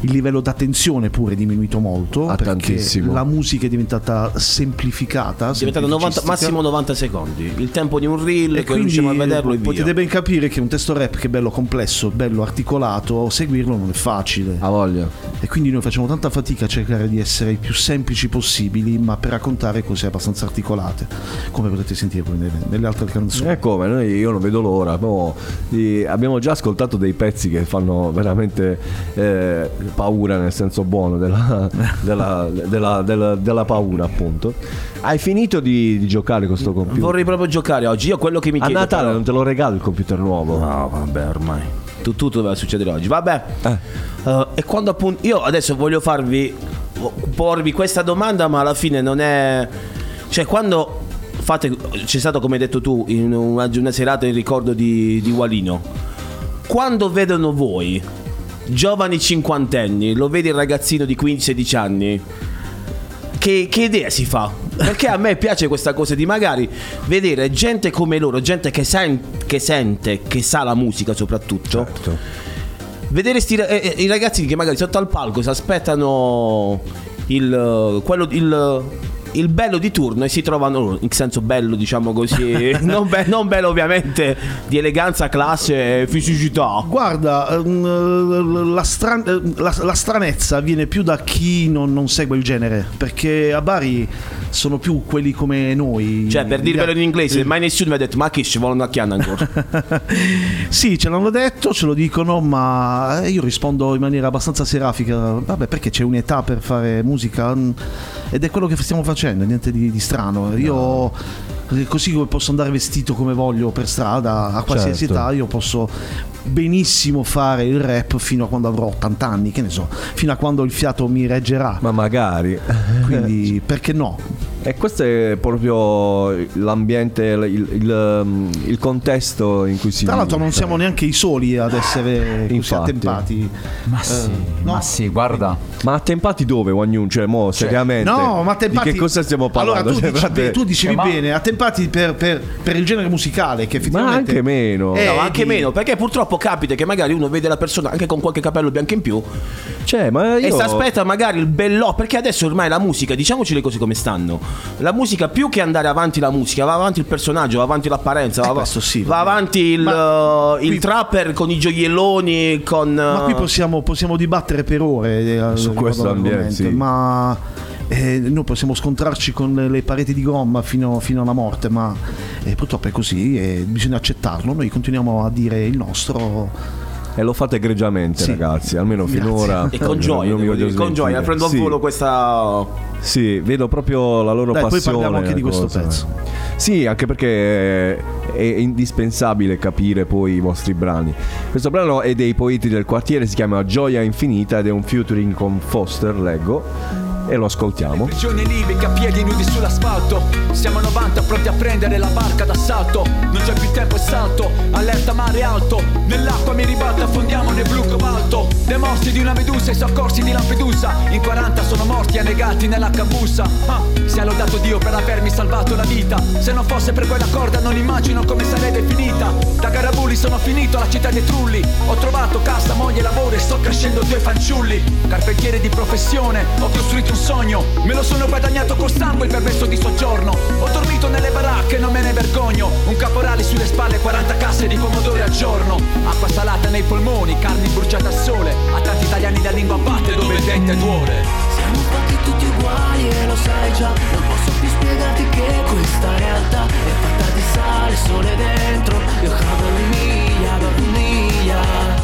il livello d'attenzione pure è diminuito molto Ah, perché tantissimo. la musica è diventata semplificata È diventato 90 semplicistica. massimo 90 secondi. Il tempo di un reel e che quindi riusciamo a vederlo e via. potete ben capire che un testo rap che è bello complesso, bello articolato, seguirlo non è facile. Ha voglia. E quindi noi facciamo tanta fatica a cercare di essere i più semplici possibili, ma per raccontare cose abbastanza articolate, come potete sentire poi nelle, nelle altre canzoni. E come? Noi, io non vedo l'ora. Abbiamo, abbiamo già ascoltato dei pezzi che fanno veramente eh, paura, nel senso buono della, della- della- della- della paura, appunto. Hai finito di, di giocare con sto computer? Vorrei proprio giocare oggi. Io quello che mi A chiedo Natale però- non te lo regalo il computer nuovo? No, vabbè, ormai. Tu- Tutto doveva succedere oggi. Vabbè. Eh. Eh, e quando appunto. Io adesso voglio farvi. porvi questa domanda, ma alla fine non è. Cioè, quando fate. C'è stato, come hai detto tu, in una, una serata in ricordo di, di Walino. Quando vedono voi, giovani cinquantenni, lo vedi il ragazzino di 15-16 anni. Che, che idea si fa? Perché a me piace questa cosa di magari vedere gente come loro, gente che, sen- che sente, che sa la musica soprattutto. Vedere sti, eh, eh, i ragazzini che magari sotto al palco si aspettano il, quello, il, il bello di turno e si trovano, in senso bello diciamo così, non, be- non bello ovviamente di eleganza, classe e fisicità. Guarda, ehm, la, stran- eh, la- la stranezza viene più da chi non, non segue il genere, perché a Bari sono più quelli come noi. Cioè, per dirvelo in inglese, mai nessuno mi ha detto ma che ci vogliono a chiana ancora. Sì, ce l'hanno detto, ce lo dicono, ma io rispondo in maniera abbastanza serafica. Vabbè, perché c'è un'età per fare musica mm, ed è quello che stiamo facendo, niente di, di strano. Io eh, così come posso andare vestito come voglio per strada a qualsiasi Certo. età, io posso benissimo fare il rap fino a quando avrò 80 anni, che ne so, fino a quando il fiato mi reggerà. Ma magari. Quindi perché no? E questo è proprio l'ambiente, il, il- il contesto in cui si Tra l'altro non siamo neanche i soli ad essere così Infatti. attempati. Ma sì, no. ma sì, guarda. Ma attempati dove, Wanyun? Cioè, mo, seriamente. No, ma attempati. Di che cosa stiamo parlando? Allora, tu, Cioè, dici, frate- tu dicevi Cioè, ma- bene, attempati per, per- per il genere musicale, che Ma effettivamente. anche meno. Eh, No, anche di- meno, perché purtroppo capita che magari uno vede la persona anche con qualche capello bianco in più Cioè, ma io... e si aspetta magari il bello, perché adesso ormai la musica, diciamoci le cose come stanno. La musica più che andare avanti la musica, va avanti il personaggio, va avanti l'apparenza, va, Eh, questo sì, va avanti il, Ma uh, il qui- trapper con i gioielloni, con Ma qui uh, possiamo, possiamo dibattere per ore eh, Su questo ambiente, sì. ma eh, noi possiamo scontrarci con le pareti di gomma fino, fino alla morte, ma eh, purtroppo è così e bisogna accettarlo. Noi continuiamo a dire il nostro. E lo fate egregiamente, Sì. ragazzi. Almeno Grazie. finora. e con gioia, non mi voglio dire, con gioia, prendo a Sì. volo questa Sì, vedo proprio la loro Dai, poi passione. parliamo anche di questo cosa. pezzo. Sì, anche perché è indispensabile capire poi i vostri brani. Questo brano è dei poeti del quartiere, si chiama Gioia Infinita ed è un featuring con Foster, leggo. E lo ascoltiamo. Prigione libica, piedi nudi sull'asfalto. Siamo a 90 pronti a prendere la barca d'assalto. Non c'è più tempo e salto, allerta mare alto. Nell'acqua mi ribalta, affondiamo nel blu cobalto. Le morsi di una medusa, i soccorsi di Lampedusa. In 40 sono morti annegati nella cambusa. Ah, è lodato Dio per avermi salvato la vita. Se non fosse per quella corda non immagino come sarebbe finita Da Garabulli sono finito alla città dei trulli. Ho trovato casa, moglie, lavoro e sto crescendo due fanciulli. Carpentiere di professione, ho costruito un sogno. Me lo sono guadagnato col sangue il permesso di soggiorno. Ho dormito nelle baracche, non me ne vergogno. Un caporale sulle spalle, 40 casse di pomodori al giorno. Acqua salata nei polmoni, carni bruciate al sole. A tanti italiani la lingua batte dove il dente duole. Siamo fatti tutti uguali e lo sai già. Non posso più spiegarti che questa realtà È fatta di sale, sole dentro. Io cado in miglia, in miglia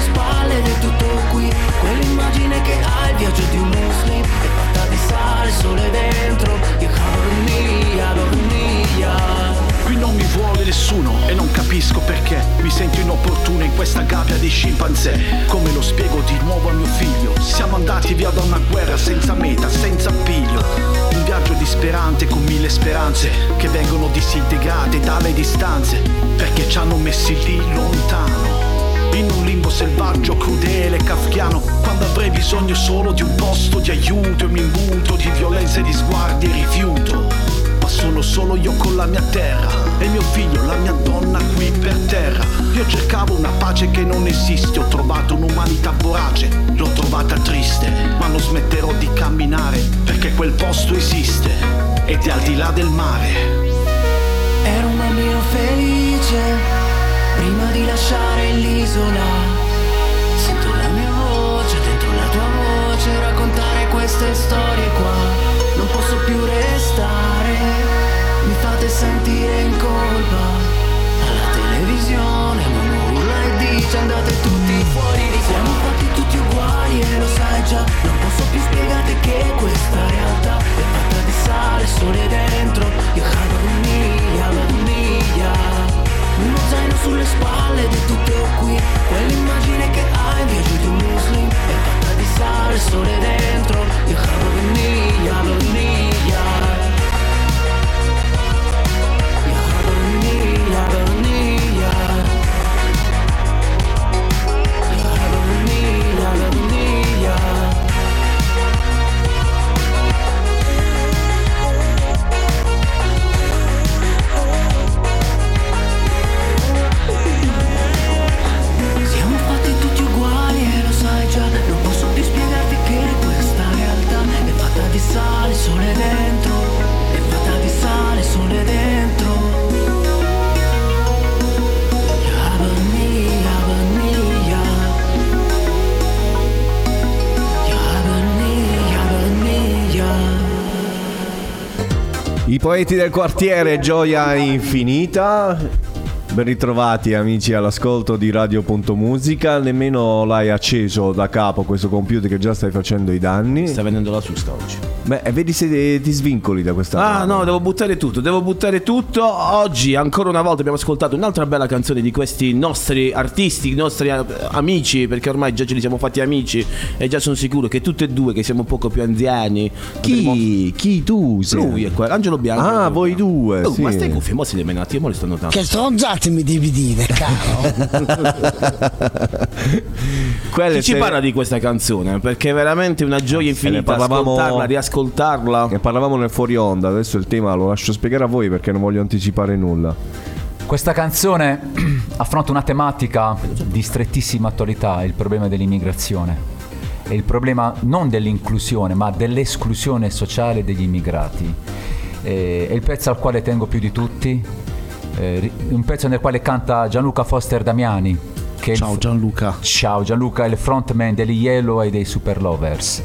sulle spalle ed è tutto qui. Quell'immagine che hai, il viaggio di un muslim È fatta di sale, sole dentro. Io in miglia Qui non mi vuole nessuno e non capisco perché Mi sento inopportuno in questa gabbia di scimpanzé. Come lo spiego di nuovo a mio figlio? Siamo andati via da una guerra senza meta, senza appiglio Un viaggio disperante con mille speranze Che vengono disintegrate dalle distanze Perché ci hanno messi lì lontano in un limbo selvaggio, crudele, kafkiano Quando avrei bisogno solo di un posto di aiuto E mi imbuto di violenza e di sguardi e rifiuto Ma sono solo io con la mia terra e mio figlio, la mia donna qui per terra. Io cercavo una pace che non esiste, ho trovato un'umanità vorace, l'ho trovata triste, ma non smetterò di camminare perché quel posto esiste ed è al di là del mare. Ero un bambino felice lasciare l'isola. Sento la mia voce dentro la tua voce raccontare queste storie qua. Non posso più restare, mi fate sentire in colpa. Alla televisione uno urla e dice andate tutti fuori di. Siamo fatti tutti uguali e lo sai già. Non posso più spiegarti che questa realtà è fatta di sale, sole dentro. Zaino sulle spalle ed è tutto qui. Quell'immagine che hai viaggio di un muslim è fatta di sale, sole dentro. Io cado miglia, miglia. Poeti del quartiere, gioia infinita. Ben ritrovati amici all'ascolto di Radio.musica. Nemmeno l'hai acceso da capo questo computer che già stai facendo i danni. Sta venendo la susta oggi. Beh, e vedi se ti svincoli da questa Ah no, devo buttare tutto, devo buttare tutto. Oggi ancora una volta abbiamo ascoltato un'altra bella canzone di questi nostri artisti, i nostri eh, amici, perché ormai già ce li siamo fatti amici e già sono sicuro che tutti e due che siamo un poco più anziani. Chi? Chi tu sei? Lui è quello, Angelo Bianco. Ah, voi due. Oh, sì. Ma stai cuffie, mo si menati, mo li stanno tanto. Che stronzate mi devi dire, caro. Chi ci se- parla di questa canzone? Perché è veramente una gioia infinita parlavamo- ascoltarla, riascoltarla. Ne parlavamo nel fuori onda, adesso il tema lo lascio spiegare a voi perché non voglio anticipare nulla. Questa canzone affronta una tematica di strettissima attualità, il problema dell'immigrazione. È il problema non dell'inclusione, ma dell'esclusione sociale degli immigrati. È il pezzo al quale tengo più di tutti, eh, un pezzo nel quale canta Gianluca Foster Damiani. Il Ciao f- Gianluca. Ciao Gianluca, è il frontman degli Yellow e dei Super Lovers.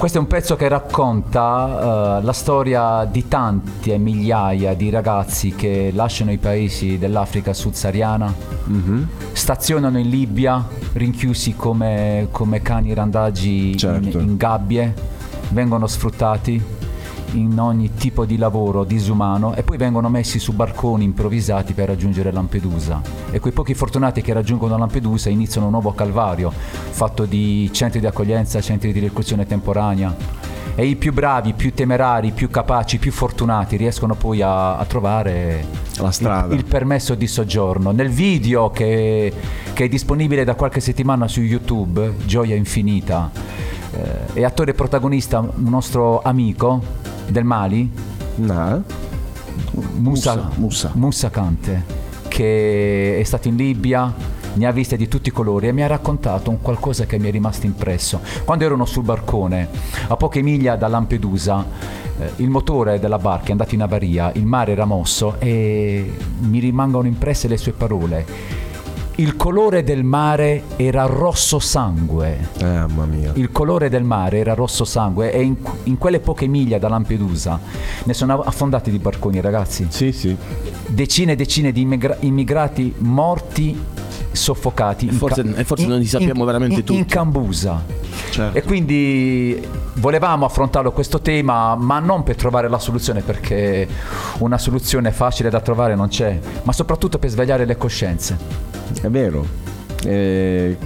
Questo è un pezzo che racconta eh, la storia di tanti e migliaia di ragazzi che lasciano i paesi dell'Africa subsahariana, stazionano in Libia, rinchiusi come, come cani randaggi in- Certo. in gabbie, vengono sfruttati in ogni tipo di lavoro disumano e poi vengono messi su barconi improvvisati per raggiungere Lampedusa. E quei pochi fortunati che raggiungono Lampedusa iniziano un nuovo calvario fatto di centri di accoglienza, centri di reclusione temporanea. E i più bravi, più temerari, più capaci, più fortunati riescono poi a, a trovare La strada. il, il permesso di soggiorno. Nel video che, che è disponibile da qualche settimana su YouTube, Gioia Infinita, eh, è attore protagonista un nostro amico del Mali, No. Musa, Musa. Musa Kante, che è stato in Libia, ne ha viste di tutti i colori e mi ha raccontato un qualcosa che mi è rimasto impresso. Quando erano sul barcone, a poche miglia da Lampedusa, eh, il motore della barca è andato in avaria, il mare era mosso e mi rimangono impresse le sue parole. Il colore del mare era rosso sangue. Eh, mamma mia. Il colore del mare era rosso sangue e in, in quelle poche miglia da Lampedusa ne sono affondati di barconi, ragazzi. Sì, sì. Decine e decine di immigra- immigrati morti, soffocati. in forse- ca- e forse non li sappiamo veramente in- tutti. In Cambusa. Certo. E quindi volevamo affrontarlo questo tema, ma non per trovare la soluzione, perché una soluzione facile da trovare non c'è, ma soprattutto per svegliare le coscienze. È vero. Eh,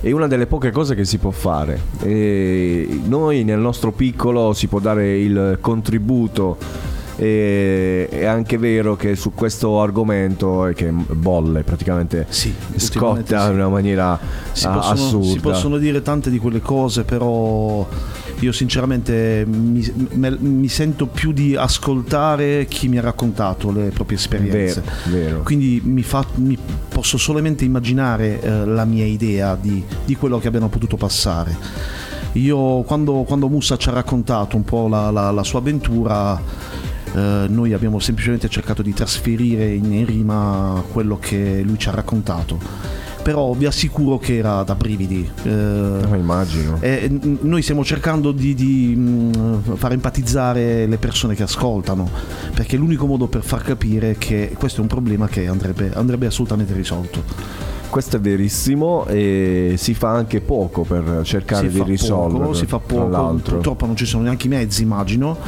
è una delle poche cose che si può fare. E noi nel nostro piccolo si può dare il contributo. E è anche vero che su questo argomento che bolle praticamente scotta ultimamente sì. in una maniera Si ah, possono, assurda. si possono dire tante di quelle cose, però Io sinceramente mi, me- mi sento più di ascoltare chi mi ha raccontato le proprie esperienze. Vero, vero. Quindi mi, fa- mi posso solamente immaginare eh, la mia idea di, di quello che abbiano potuto passare. Io quando, quando Musa ci ha raccontato un po' la, la- la sua avventura, eh, noi abbiamo semplicemente cercato di trasferire in, rima quello che lui ci ha raccontato. Però vi assicuro che era da brividi. eh, immagino. e n- noi stiamo cercando di, di, mh, far empatizzare le persone che ascoltano, perché è l'unico modo per far capire che questo è un problema che andrebbe, andrebbe assolutamente risolto. Questo è verissimo e si fa anche poco per cercare si di risolverlo. si fa poco, purtroppo non ci sono neanche i mezzi, immagino.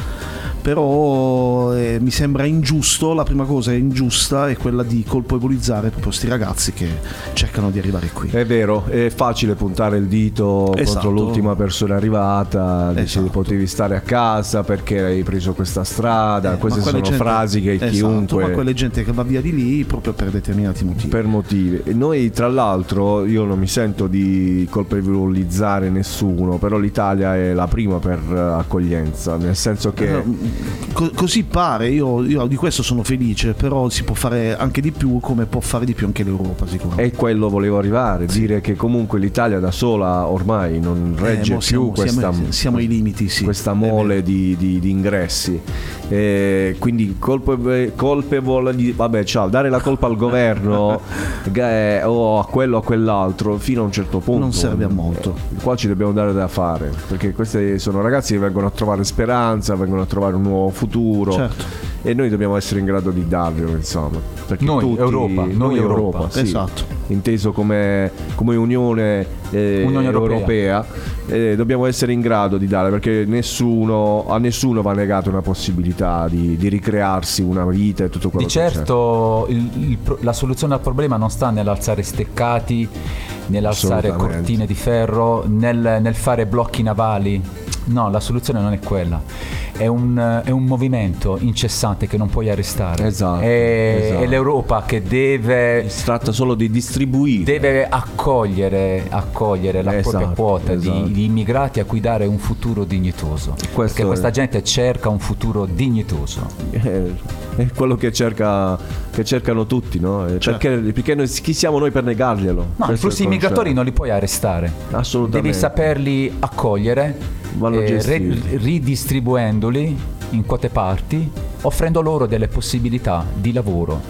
Però eh, mi sembra ingiusto, la prima cosa ingiusta è quella di colpevolizzare proprio questi ragazzi che cercano di arrivare qui. È vero, è facile puntare il dito Esatto. contro l'ultima persona arrivata, dici potevi stare a casa perché hai preso questa strada, queste Eh, Ma sono gente- frasi che esatto, chiunque... ma quella gente che va via di lì proprio per determinati motivi. per motivi. E noi, tra l'altro, io non mi sento di colpevolizzare nessuno, però l'Italia è la prima per eh, accoglienza, nel senso che Eh, Co- così pare, io, io di questo sono felice, però si può fare anche di più come può fare di più anche l'Europa sicuramente. è quello volevo arrivare, dire che comunque l'Italia da sola ormai non regge Eh, mo siamo- più questa, siamo- siamo limiti, sì. questa mole di, di- di ingressi. Eh, quindi colpe- colpevole di vabbè, ciao, dare la colpa al governo eh, o a quello o a quell'altro fino a un certo punto Non serve a molto. Eh, Qua ci dobbiamo dare da fare, perché questi sono ragazzi che vengono a trovare speranza, vengono a trovare un nuovo futuro. Certo. E noi dobbiamo essere in grado di darglielo, insomma. Perché Noi, tutti- Europa, noi Europa. sì. Esatto. Inteso come, come Unione, eh, Unione Europea, eh, dobbiamo essere in grado di dare, perché nessuno, a nessuno va negata una possibilità di, di ricrearsi una vita e tutto quello Di che certo il- il pro- la soluzione al problema non sta nell'alzare steccati, nell'alzare cortine di ferro, nel, nel fare blocchi navali. No, la soluzione non è quella. È un, è un movimento incessante che non puoi arrestare. Esatto, È, esatto. è l'Europa che deve. Si tratta solo di distribuire. Deve accogliere, accogliere la propria Esatto, quota di- esatto. di, immigrati a cui dare un futuro dignitoso. Perché è- questa gente cerca un futuro dignitoso. Eh, È quello che, cerca, che cercano tutti, no? Certo. Perché, perché noi- chi siamo noi per negarglielo? No, i Questo flussi migratori non li puoi arrestare. Assolutamente. Devi saperli accogliere, eh, re- ridistribuendoli in quote parti, offrendo loro delle possibilità di lavoro,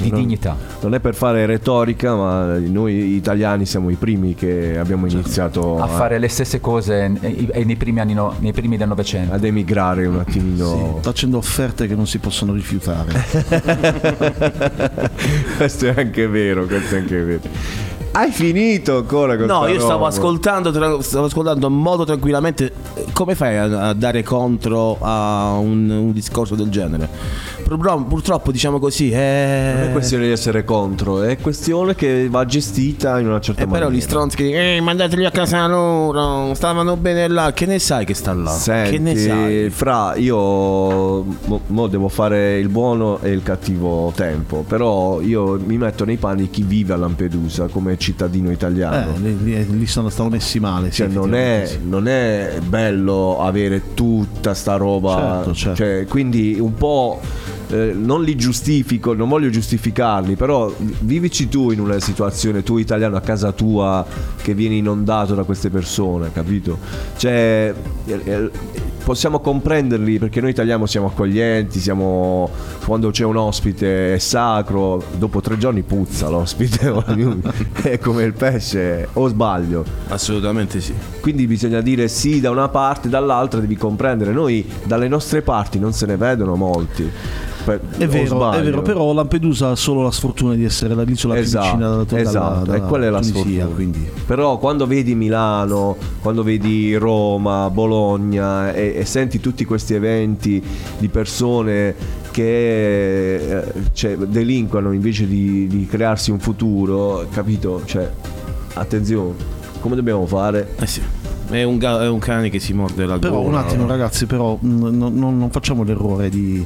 di dignità. Non è per fare retorica, ma noi italiani siamo i primi che abbiamo iniziato A fare le stesse cose eh, nei primi anni no- nei primi del Novecento. ad emigrare un attimino. Sta facendo offerte che non si possono rifiutare. questo è anche vero, questo è anche vero. Hai finito ancora con No, io stavo ascoltando, tra- stavo ascoltando molto tranquillamente. Come fai a, a dare contro a un, un discorso del genere? Purtroppo, purtroppo, diciamo così, Non è è. questione di essere contro, è questione che va gestita in una certa E maniera. però gli stronzi che eh, mandateli a casa loro, stavano bene là. Che ne sai che sta là? Senti, che ne sai? fra io mo, mo devo fare il buono e il cattivo tempo, però io mi metto nei panni di chi vive a Lampedusa come cittadino italiano. Eh, lì, sono, stanno messi male. sì, Cioè, non, è, non è bello avere tutta sta roba. Certo, certo. Cioè, quindi un po'. Eh, non li giustifico, non voglio giustificarli, però vivici tu in una situazione, tu italiano a casa tua, che vieni inondato da queste persone, capito? Cioè, eh, eh, possiamo comprenderli perché noi italiani siamo accoglienti, siamo, quando c'è un ospite è sacro, dopo tre giorni puzza l'ospite, è come il pesce, o sbaglio? Assolutamente sì. Quindi bisogna dire sì da una parte, dall'altra devi comprendere. Noi dalle nostre parti non se ne vedono molti. Per- È vero, è vero, però Lampedusa ha solo la sfortuna di essere la- l'isola più Esatto, vicina dalla, dalla, esatto, dalla e quella è la Tunisia, sfortuna. quindi. Però quando vedi Milano, quando vedi Roma, Bologna e, e senti tutti questi eventi di persone che eh, cioè, delinquono invece di, di crearsi un futuro, capito? Cioè, attenzione, come dobbiamo fare? Eh sì. È un, ga- è un cane che si morde la Però gola. un attimo ragazzi, però non, non- non facciamo l'errore di,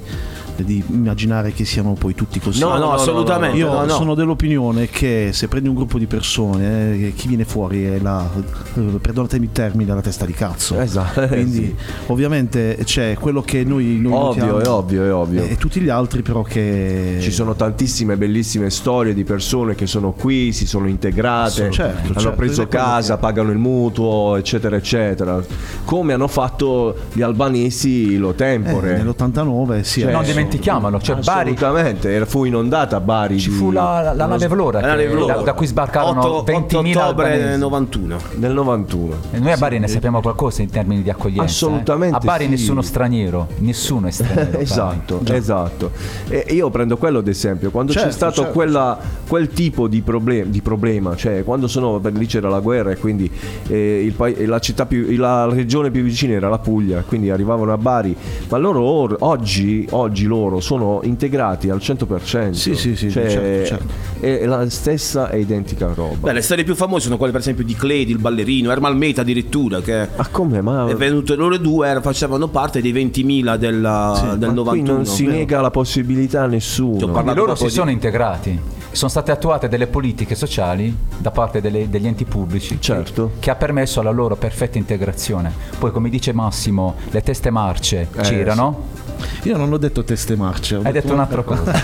pensare, di immaginare che siano poi tutti così. No, no, assolutamente, Io no, no. sono dell'opinione che se prendi un gruppo di persone, eh, chi viene fuori è la, eh, perdonatemi il termine, la testa di cazzo. Esatto, Quindi ovviamente c'è quello che noi, noi Ovvio, notiamo è ovvio, è ovvio. e tutti gli altri però che... Ci sono tantissime bellissime storie di persone che sono qui, si sono integrate, Certo, hanno certo, preso casa, pagano il mutuo, eccetera, eccetera. Come hanno fatto gli albanesi lo tempore. Eh, nell'89 sì, Cioè, non adesso- dimentichiamolo, cioè Bari Assolutamente, era- fu inondata Bari. ci fu la, la, la nave Vlora, La nave Vlora. da, da cui sbarcarono 8, 20.000 ottobre albanesi. 91. nel 91. E noi a Bari ne sappiamo qualcosa in termini di accoglienza. eh. Assolutamente A Bari sì. nessuno straniero, nessuno è straniero. a Bari. esatto, esatto. E io prendo quello ad esempio, quando c'è Certo, stato certo, quella- quel tipo di, problem- di problema, cioè quando sono, beh, lì c'era la guerra e quindi eh, il pa- la, città più, la regione più vicina era la Puglia, quindi arrivavano a Bari, ma loro or- oggi, oggi loro sono integrati al 100%. Sì, sì, sì, Cioè, certo, certo. È la stessa e identica roba. Beh, le storie più famose sono quelle per esempio di Clay, il ballerino, Ermal Meta addirittura, che Ma come? Ma, è venuto, loro due facevano parte dei 20.000 della, del ma 91. qui non si nega la possibilità a nessuno. Parlato loro si di- sono integrati. Sono state attuate delle politiche sociali da parte delle- degli enti pubblici Certo. che ha permesso la loro perfetta integrazione. Poi, come dice Massimo, le teste marce c'erano. Io non ho detto teste marce. Hai detto un'altra cosa.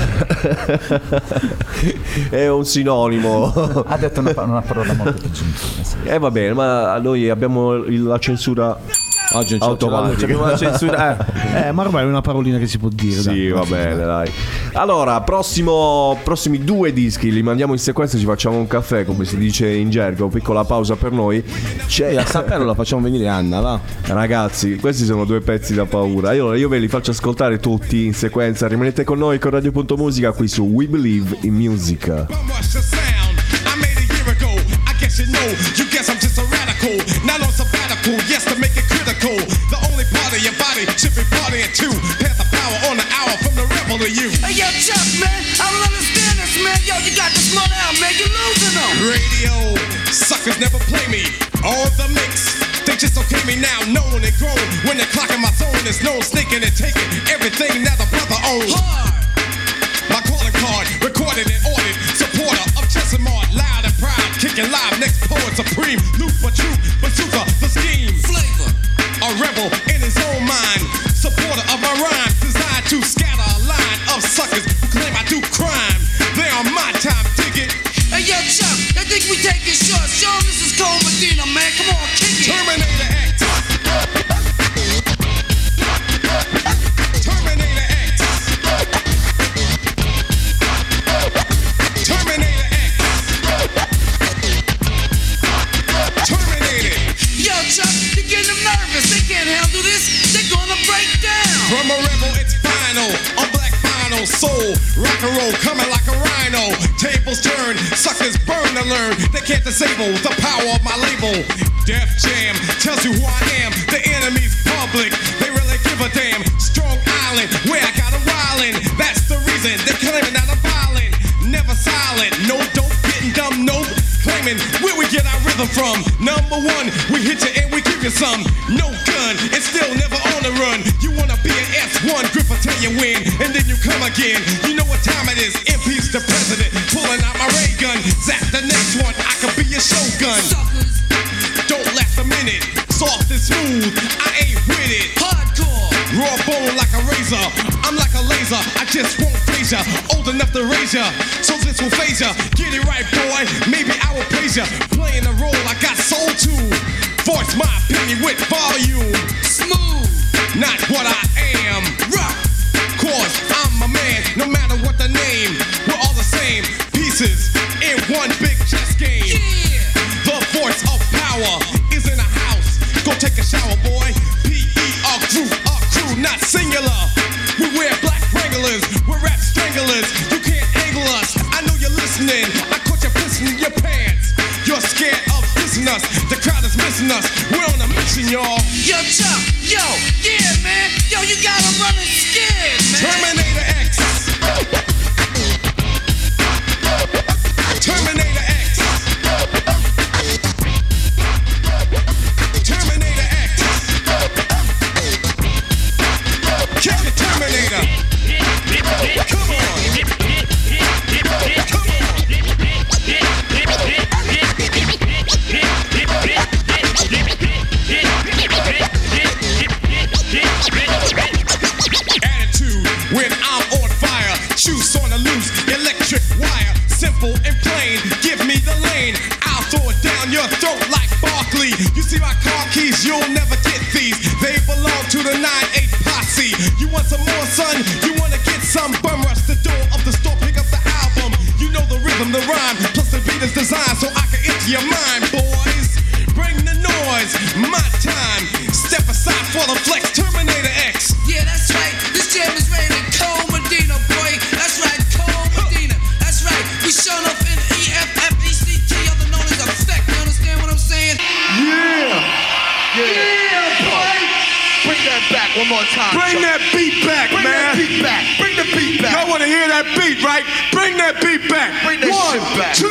è un sinonimo. ha detto una, una parola molto più gentile. sì. E va bene, ma noi abbiamo la censura Oggi non c'è- la censura. eh. Eh, ma ormai è una parolina che si può dire. Sì, dai. va bene, dai. Allora, prossimo, prossimi due dischi li mandiamo in sequenza, ci facciamo un caffè, come si dice in gergo, piccola pausa per noi. C'è, a saperlo la facciamo venire Anna, va. Ragazzi, questi sono due pezzi da paura. Io, io ve li faccio ascoltare tutti in sequenza. Rimanete con noi con Radio.musica qui su We Believe in Music. You guess I'm just a radical. Not on sabbatical, yes, to make it critical. The only part of your body should be partying too. Pass the power on the hour from the rebel to you. Hey, yo, Chuck, man, I don't understand this, man. Yo, you got to slow down, man. You're losing them. Radio suckers never play me. All the mix. They just okay me now, known and grown. When they're clocking my zone, there's no sneaking and taking everything that the brother owns. Hard. My calling card, recorded and ordered. Supporter of Chesimard, loud and proud. Kicking live, next poet supreme. Loop for truth, bazooka, the scheme. Suckers burn to learn. They can't disable the power of my label. Def Jam tells you who I am. The enemy's public. They really give a damn. Strong Island, where I got a wildin'. That's the reason they claiming that I'm violent. Never silent, no dope, getting dumb, No, Claiming where we get our rhythm from. Number one, we hit you and we give you some. No gun, and still never on the run. You wanna be an S1, grip until you win, and then you come again. You know what time it is. Impeach the president, Zap the next one, I could be your shogun. Don't last a minute, soft and smooth. I ain't with it. Hardcore. Raw bone like a razor. I'm like a laser. I just won't phase ya. Old enough to raise ya. So this will phase ya. Get it right, boy. Maybe I will praise ya. Playing the role I got soul to. Voice my opinion with volume. Smooth. Not what I us. We're on a mission, y'all. Yo, Chuck, yo, yeah, man. Yo, you got 'em running from the rhyme. Plus the beat is designed so I can enter your mind. I'm back.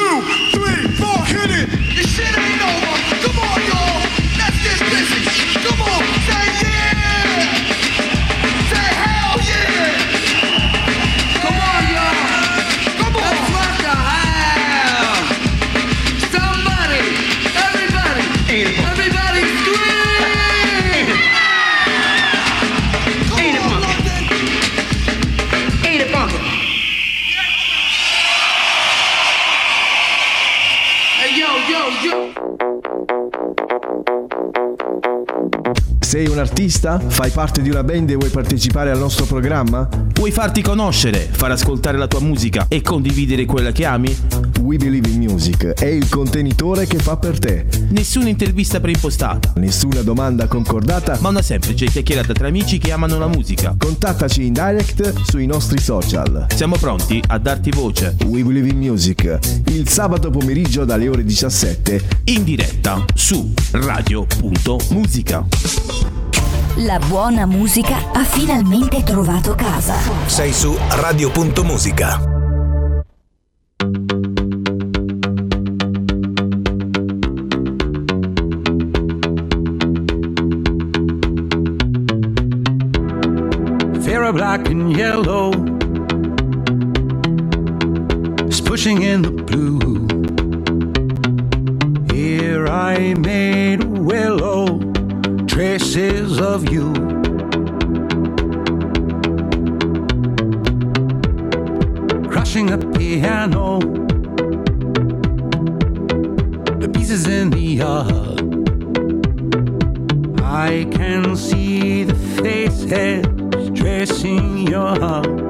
musicista? Fai parte di una band e vuoi partecipare al nostro programma? Vuoi farti conoscere, far ascoltare la tua musica e condividere quella che ami? We Believe in Music è il contenitore che fa per te. Nessuna intervista preimpostata, nessuna domanda concordata, ma una semplice chiacchierata tra amici che amano la musica. Contattaci in direct sui nostri social. Siamo pronti a darti voce. We Believe in Music, il sabato pomeriggio dalle ore 17 in diretta su radio.musica. La buona musica ha finalmente trovato casa. Sei su radio.musica. Vera black and yellow is in the blue. traces of you. Crushing a piano, the pieces in the yard. I can see the faces dressing your heart.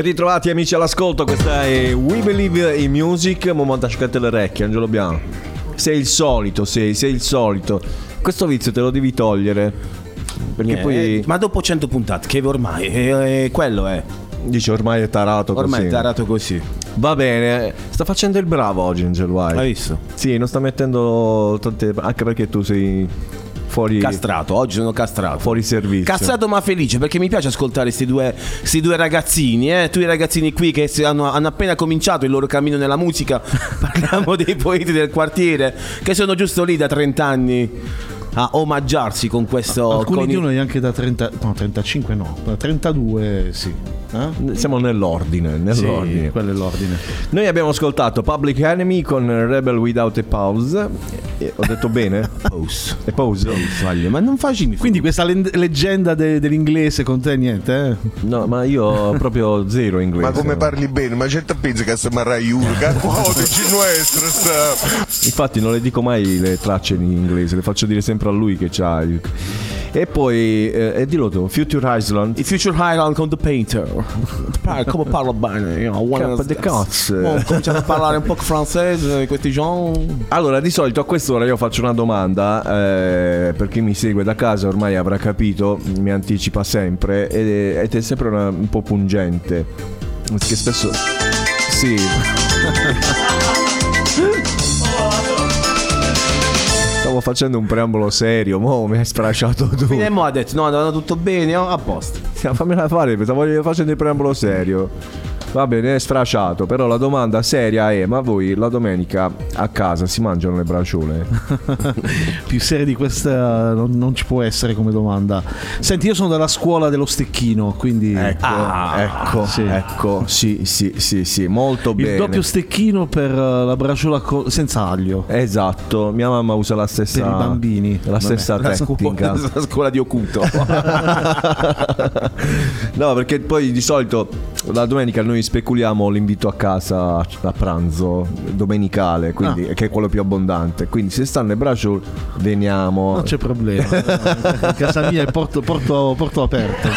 Ben ritrovati amici all'ascolto, questa è We Believe in Music, momento le orecchie, Angelo Biano. Sei il solito, sei, sei il solito. Questo vizio te lo devi togliere. Perché Eh, poi... Ma dopo 100 puntate, che ormai eh, eh, quello è. Dice ormai è tarato Ormai così. è tarato così. Va bene, sta facendo il bravo oggi Angel White. Hai visto? Sì, non sta mettendo tante... Anche perché tu sei fuori... Castrato, oggi sono castrato. Fuori servizio. Castrato ma felice perché mi piace ascoltare questi due, sti due ragazzini, eh? Tu i ragazzini qui che hanno, hanno appena cominciato il loro cammino nella musica. Parliamo dei poeti del quartiere che sono giusto lì da 30 anni a omaggiarsi con questo. Alcuni con di noi anche da 30, no, 35 no, da 32 sì. Eh? Siamo nell'ordine, nell'ordine. Sì, quello è l'ordine. Noi abbiamo ascoltato Public Enemy con Rebel Without a Pause. E ho detto bene? Pause. E pause? ma non facci Quindi questa leggenda de- dell'inglese con te niente, eh? No, ma io proprio zero inglese. Ma come parli bene? Ma certo pensi che siamo a Rai Urga? Dici nuestra sta. Infatti non le dico mai le tracce in inglese, le faccio dire sempre a lui che c'ha il... E poi, eh, dillo tu, Future Island. Il Future Highland con The Painter. Come parla bene? Io, Cappa de cazzo. Ho cominciato a parlare un po' francese, questi giorni. Allora, di solito a quest'ora io faccio una domanda, eh, per chi mi segue da casa ormai avrà capito, mi anticipa sempre, ed è, è sempre una- un po' pungente. Perché spesso... Sì. Stavo facendo un preambolo serio, mo mi hai sprasciato tu. E mo ha detto, no, andava tutto bene, oh, a posto. Sì, fammela fare, stavo facendo il preambolo serio. Va bene, è sfrasciato, però la domanda seria è: ma voi la domenica a casa si mangiano le braciole? Più seria di questa non, non ci può essere come domanda. Senti, io sono della scuola dello stecchino, quindi... Ecco, ecco, sì. ecco, sì, sì, sì, sì, molto Il bene. doppio stecchino per eh, la braciola co- senza aglio. Esatto, mia mamma usa la stessa Per i bambini. La Vabbè. stessa La tecnica. scuola, la scuola di Ocuto. no, perché poi di solito la domenica noi speculiamo l'invito a casa a pranzo domenicale, quindi, Ah. che è quello più abbondante. Quindi se stanno le braciole, veniamo. Non c'è problema. In casa mia è porto, porto- porto aperto.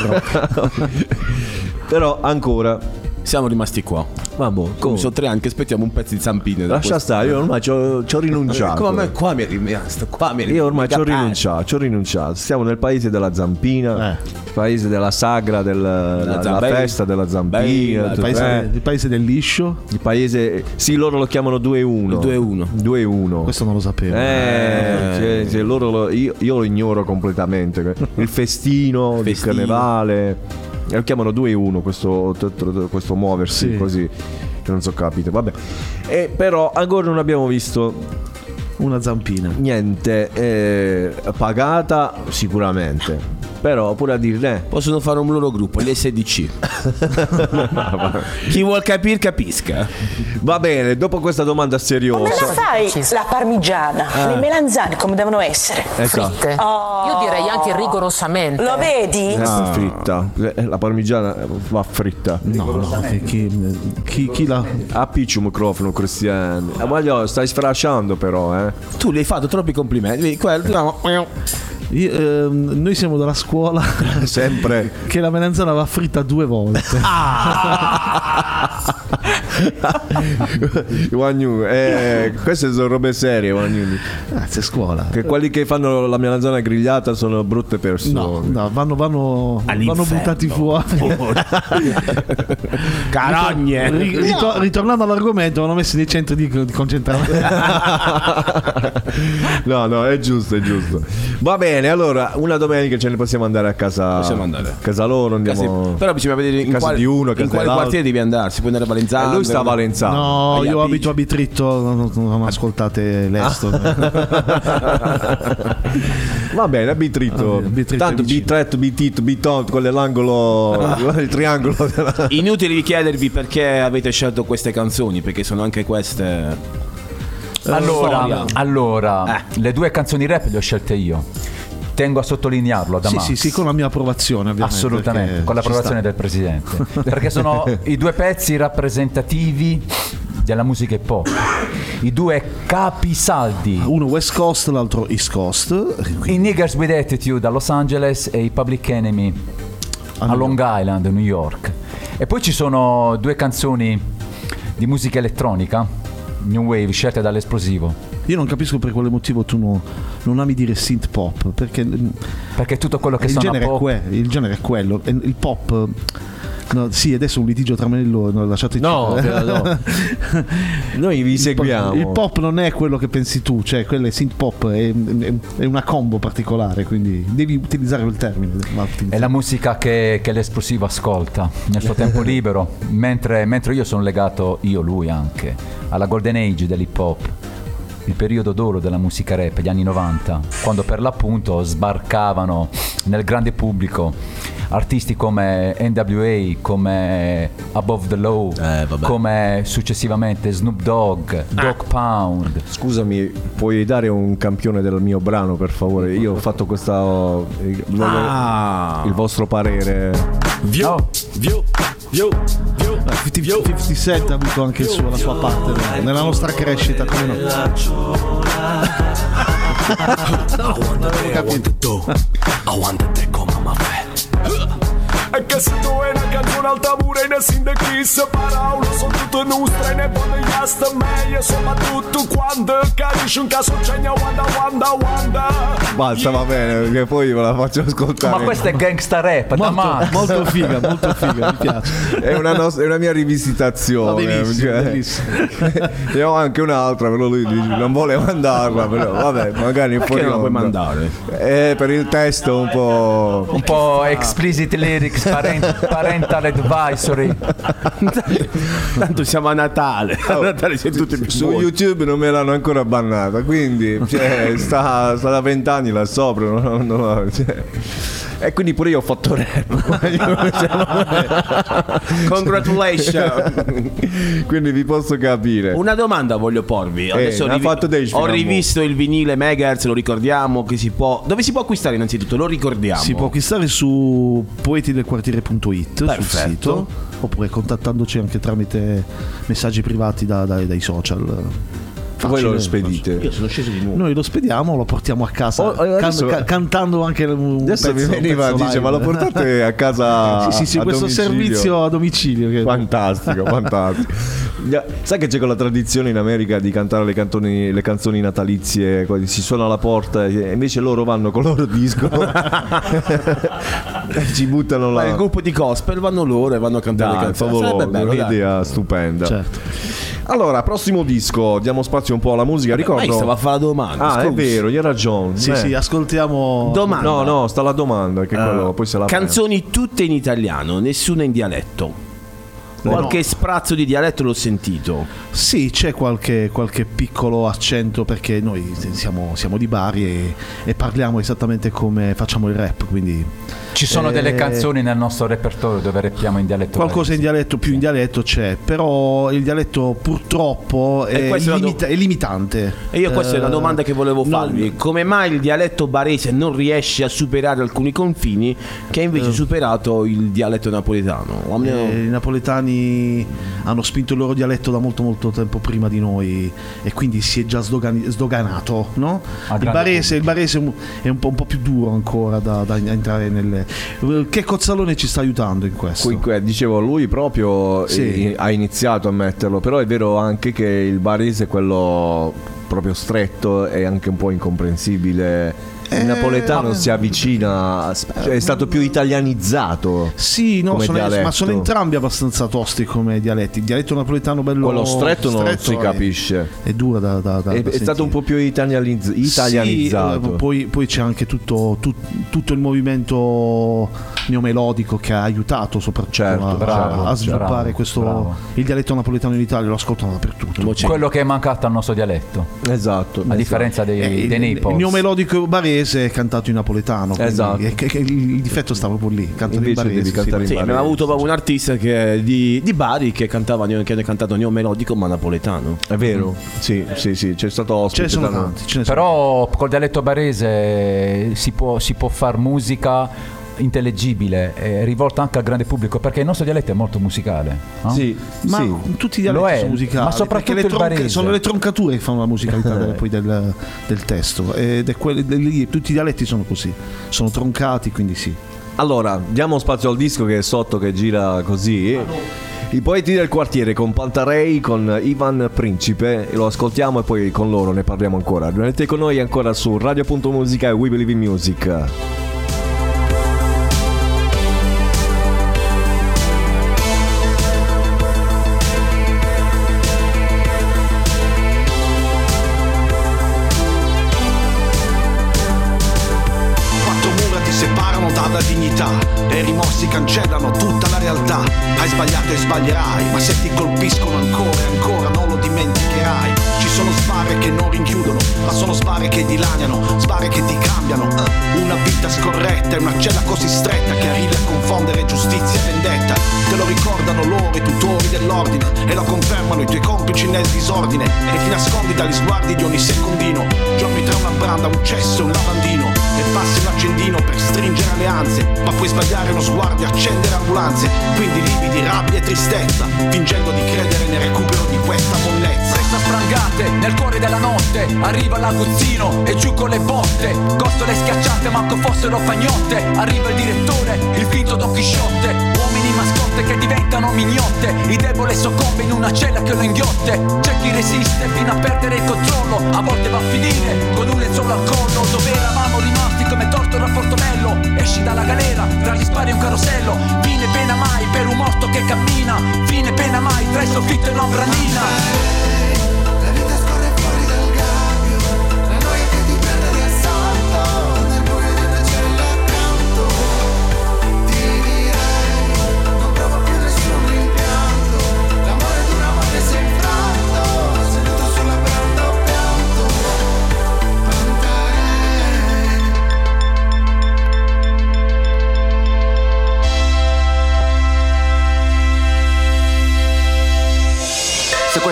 proprio. Però ancora. Siamo rimasti qua. Vabbè, Come come? sono tre anni che aspettiamo un pezzo di zampine. Lascia stare, io ormai ci ho, ho rinunciato. Come a me qua mi è rimasto. Qua mi è Io ormai ci ho rimasto. rinunciato, ci ho rinunciato. Siamo nel paese della zampina, Eh. il paese della sagra, del, la, zambella. festa della zampina. Il paese, eh, il paese del liscio. il paese, sì, loro lo chiamano 2-1. Il 2-1. 2-1. Questo non lo sapevo. Eh, cioè, cioè, loro lo- io, io lo ignoro completamente. Il festino, il Festino. carnevale. E lo chiamano 2-1 questo, questo muoversi Sì. così. Che non so capito. Vabbè. E però ancora non abbiamo visto Una zampina. niente. eh, pagata sicuramente. Però pure a dire. eh, Possono fare un loro gruppo, gli SDC. Chi vuol capire, capisca. Va bene, dopo questa domanda Come la seriosa. fai la parmigiana? Ah. Le melanzane come devono essere? Esatto. Fritte? Io direi anche rigorosamente. Lo vedi? Ah, fritta. Eh, La parmigiana va fritta. No, no, che- chi, chi- chi la. Appicci un microfono, Cristiano. Eh, voglio, stai sfrasciando però, eh. Tu gli hai fatto troppi complimenti. Quello, no. Io, ehm, noi siamo della scuola Sempre. che la melanzana va fritta due volte. Ah. Wagnu, eh, queste sono robe serie. Grazie, scuola. Che quelli che fanno la melanzana grigliata sono brutte persone. No, no, vanno, vanno, vanno buttati fuori. Carogne. Ri- rito- ritornando all'argomento, vanno messi nei centri di, di concentramento. no, no, è giusto, è giusto. Va bene, allora una domenica ce ne possiamo andare a casa. Possiamo andare. A casa loro, andiamo. Casi- Però bisogna vedere in casa quale, di uno, in casa quale dell'altro. quartiere devi andare. Si andare a Valenzano. Eh, lui sta a Valenzano. No, Agli io abito a Bitritto, non, non ascoltate l'Esto. Va bene, a Bitritto. Bitritto Tanto. Bitretto, Bitito, Biton, quello è l'angolo, il triangolo. della- Inutile di chiedervi perché avete scelto queste canzoni, perché sono anche queste. Allora, storia. allora le due canzoni rap le ho scelte io. Tengo a sottolinearlo da sì, Max. sì, sì, con la mia approvazione, ovviamente. Assolutamente, con l'approvazione del presidente. perché sono i due pezzi rappresentativi della musica hip hop. I due capisaldi. Uno West Coast, l'altro East Coast. I Niggers with Attitude a Los Angeles e i Public Enemy a Long Island, New York. E poi ci sono due canzoni di musica elettronica, New Wave, scelte dall'esplosivo. Io non capisco per quale motivo tu no- non ami dire synth pop, perché, Perché tutto quello che il, suona genere è pop- que- il genere è quello. Il pop. no, sì, adesso è un litigio tra me e loro, no, lasciate No, no. Noi vi seguiamo. Il pop non è quello che pensi tu, cioè quello è synth pop, è, è- è una combo particolare, quindi devi utilizzare quel termine. È la musica che, che l'esplosivo ascolta nel suo tempo libero, mentre, mentre io sono legato, io lui anche, alla golden age dell'hip hop, il periodo d'oro della musica rap, gli anni 90, quando per l'appunto sbarcavano nel grande pubblico artisti come NWA, come Above the Law, come successivamente Snoop Dogg, Dog Pound. Scusami, puoi dare un campione del mio brano per favore? Io ho fatto questa. eh, Ah. Il vostro parere. Vio, vio, vio, vio. 50, 50 Cent ha avuto anche il suo- la sua parte nella- nostra crescita, come no? I want the dough, I want the deco, mamma E che se tu hai una canzone alta pure ne sin de chissà parole sono tutte nostre e ne voglio sta meglio soprattutto quando capisci un caso c'è wanda wanda wanda Basta, va bene, che poi ve la faccio ascoltare. Ma questa è gangsta rap, da Max. Molto figa, molto figa, mi piace. È una, nos- è una mia rivisitazione. Va benissimo, cioè. bellissimo. ne ho anche un'altra, però lui dice, non vuole mandarla. Però vabbè, magari Perché fuori non la puoi mandare? Eh, per il testo un po'. Un po' explicit lyrics, parent- parental advisory. Tanto siamo a Natale. A Natale siamo tutti più Su buoni. YouTube non me l'hanno ancora bannata, quindi cioè, sta, sta da vent'anni là sopra. non- non- cioè. E quindi pure io ho fatto rap. Congratulations. quindi vi posso capire. Una domanda voglio porvi. Adesso ne ho, ha fatto ho rivisto il vinile Megahertz, lo ricordiamo che si può. Dove si può acquistare innanzitutto? Lo ricordiamo. Si può acquistare su poetidelquartiere.it sul Perfetto. sito oppure contattandoci anche tramite messaggi privati da- dai- dai social. Voi lo spedite? Io sono sceso di nuovo. Noi lo spediamo, lo portiamo a casa Oh, can- adesso- ca- cantando anche un Adesso pezzo, mi un veniva, pezzo dice, live. ma lo portate a casa? Sì, sì, sì, a questo domicilio?" servizio a domicilio. che- Fantastico, fantastico. Sai che c'è quella tradizione in America di cantare le, cantoni- le canzoni natalizie, si suona alla porta e invece loro vanno con il loro disco e ci buttano Ma il gruppo di gospel vanno loro e vanno a cantare le Dai, canzoni. favoloso, Sarebbe bello, dai. un'idea stupenda. Certo. Allora, prossimo disco, diamo spazio un po' alla musica. Ricordo. Ma io stavo a fare la domanda. Ah, è scusi. vero, hai ragione. Sì, Beh. sì, ascoltiamo. Domanda. No, no, sta la domanda, che quello poi se la Canzoni tutte in italiano, nessuna in dialetto. Qualche sprazzo di dialetto l'ho sentito. Sì, c'è qualche, qualche piccolo accento perché noi siamo, siamo di Bari e, e parliamo esattamente come facciamo il rap, quindi... Ci sono Eh, delle canzoni nel nostro repertorio dove rappiamo in dialetto. Qualcosa in dialetto, più in dialetto c'è, però il dialetto purtroppo è, limita- è limitante. E io questa è una Eh, domanda che volevo farvi. Come mai il dialetto barese non riesce a superare alcuni confini che ha invece superato il dialetto napoletano? A me- eh, I napoletani hanno spinto il loro dialetto da molto molto tempo prima di noi e quindi si è già sdogani- sdoganato, no? Il barese, il barese è un- è un po', un po' più duro ancora da, da entrare nelle... Che Cozzalone ci sta aiutando in questo? Qui- que- dicevo, lui proprio Sì. eh, ha iniziato a metterlo, però è vero anche che il barese è quello proprio stretto e anche un po' incomprensibile. Il Eh, napoletano vabbè. si avvicina, cioè è stato più italianizzato. Sì, no, sono- ma sono entrambi abbastanza tosti come dialetti. Il dialetto napoletano bello Quello stretto non si è- capisce. È, duro da, da, da- È, da è stato un po' più italianizz- italianizzato. Sì, eh, poi, poi c'è anche tutto, tut- tutto il movimento neomelodico che ha aiutato soprattutto a, Certo, bravo, a sviluppare bravo, questo bravo. il dialetto napoletano in Italia lo ascoltano dappertutto Quello che è mancato al nostro dialetto. Esatto. A differenza dei, Eh, dei il, il Naples. neomelodico barese è cantato in napoletano Esatto. è che- che il, il difetto sta proprio lì cantare in barese devi cantare in Sì, abbiamo avuto proprio un artista che- di, di Bari che cantava che ha cantato neomelodico ma napoletano. È vero? Sì, sì, sì, c'è stato ospite. ce ne sono tanti ce ne sono Però col dialetto barese si può, si può far musica intellegibile e rivolta anche al grande pubblico perché il nostro dialetto è molto musicale no? Sì, ma sì. tutti i Lo dialetti è, sono musicali ma soprattutto perché le barese. sono le troncature che fanno la musicalità del, poi del, del testo ed è quelle- lì, tutti i dialetti sono così sono troncati quindi sì Allora, diamo spazio al disco che è sotto che gira così. I poeti del quartiere con Pantarei, con Ivan Principe, lo ascoltiamo e poi con loro ne parliamo ancora. Rimanete con noi ancora su Radio.musica e We Believe in Music. Sbaglierai, ma se ti colpiscono ancora e ancora non lo dimenticherai. Ci sono sbarre che non rinchiudono, ma sono sbarre che dilaniano, sbarre che ti cambiano. Una vita scorretta e una cella così stretta che arrivi a confondere giustizia e vendetta. Te lo ricordano loro, i tutori dell'ordine, e lo confermano i tuoi complici nel disordine. E ti nascondi dagli sguardi di ogni secondino. Giorni tra una branda, un cesso e un lavandino. E passi un accendino per stringere alleanze, ma puoi sbagliare uno sguardo e accendere ambulanze. Quindi lividi, rabbia e tristezza, fingendo di credere nel recupero di questa mollezza. Resta sprangate nel cuore della notte Arriva l'aguzzino e giù con le botte. Costole schiacciate manco fossero fagnotte Arriva il direttore, il finto Don Chisciotte. Uomini mascotte che diventano mignotte. Il debole soccombe in una cella che lo inghiotte. C'è chi resiste fino a perdere il controllo. A volte va a finire con un lenzuolo al collo Dove eravamo rimasti come torto da Portobello Esci dalla galera, tra gli spari un carosello. Fine pena mai per un morto che cammina Fine pena mai tra il soffitto e l'ombrellina La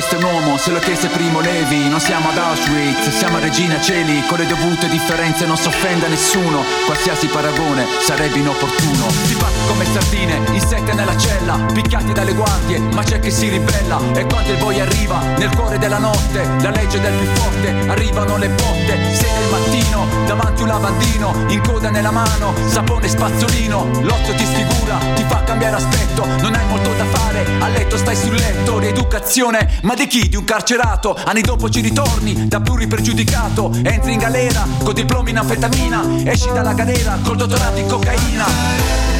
questo è un uomo, se lo chiese Primo Levi. Non siamo ad Auschwitz, siamo a Regina Celi. Con le dovute differenze non si offende a nessuno. Qualsiasi paragone sarebbe inopportuno. Si batte come sardine, insetti nella cella Picchiati dalle guardie, ma c'è chi si ribella. E quando il boia arriva, nel cuore della notte La legge del più forte, arrivano le botte. Sei del mattino, davanti un lavandino In coda nella mano, sapone e spazzolino. L'ozio ti sfigura, ti fa cambiare aspetto. Non hai molto da fare, a letto stai sul letto. Rieducazione, ma di chi? Di un carcerato? Anni dopo ci ritorni, da pluripregiudicato Entri in galera, con diplomi in anfetamina Esci dalla galera, col dottorato in cocaina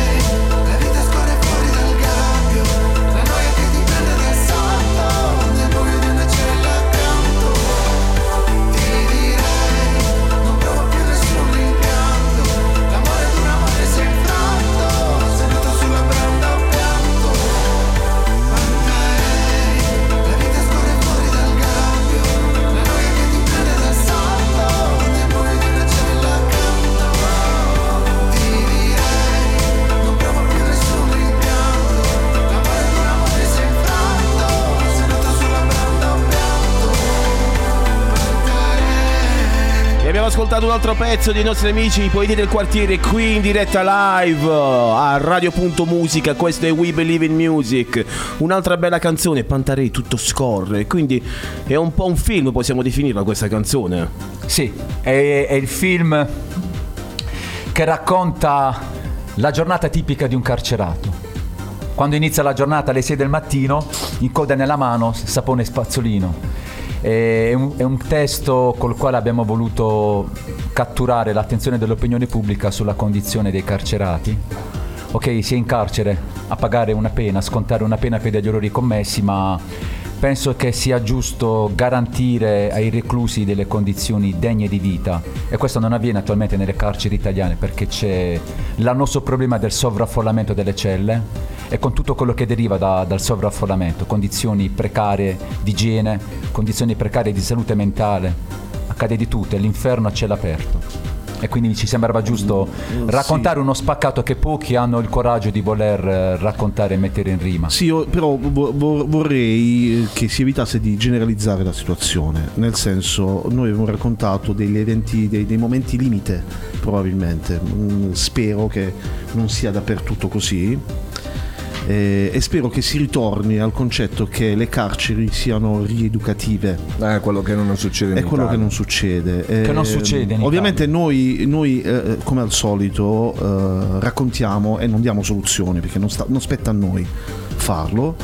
ascoltato un altro pezzo dei nostri amici, poeti del quartiere, qui in diretta live a Radio.musica. Questo è We Believe in Music. Un'altra bella canzone, Pantarei, tutto scorre. Quindi è un po' un film, possiamo definirla questa canzone. Sì, è, è il film che racconta la giornata tipica di un carcerato. Quando inizia la giornata alle 6 del mattino, in coda nella mano, sapone e spazzolino. È un, è un testo col quale abbiamo voluto catturare l'attenzione dell'opinione pubblica sulla condizione dei carcerati. Ok, si è in carcere a pagare una pena, a scontare una pena per degli errori commessi, ma penso che sia giusto garantire ai reclusi delle condizioni degne di vita e questo non avviene attualmente nelle carceri italiane perché c'è l'annoso problema del sovraffollamento delle celle e con tutto quello che deriva da- dal sovraffollamento, condizioni precarie di igiene, condizioni precarie di salute mentale, accade di tutto, è l'inferno a cielo aperto. E quindi ci sembrava giusto Mm, raccontare uno spaccato che pochi hanno il coraggio di voler eh, raccontare e mettere in rima. Sì, io però vo- vo- vorrei che si evitasse di generalizzare la situazione, nel senso noi abbiamo raccontato degli eventi, dei, dei momenti limite probabilmente, Mm, spero che non sia dappertutto così eh, e spero che si ritorni al concetto che le carceri siano rieducative. È quello che non succede È quello Italia. che non succede. Che non Eh, succede in Ovviamente noi, noi, eh, come al solito, eh, raccontiamo e non diamo soluzioni perché non, sta- non spetta a noi farlo.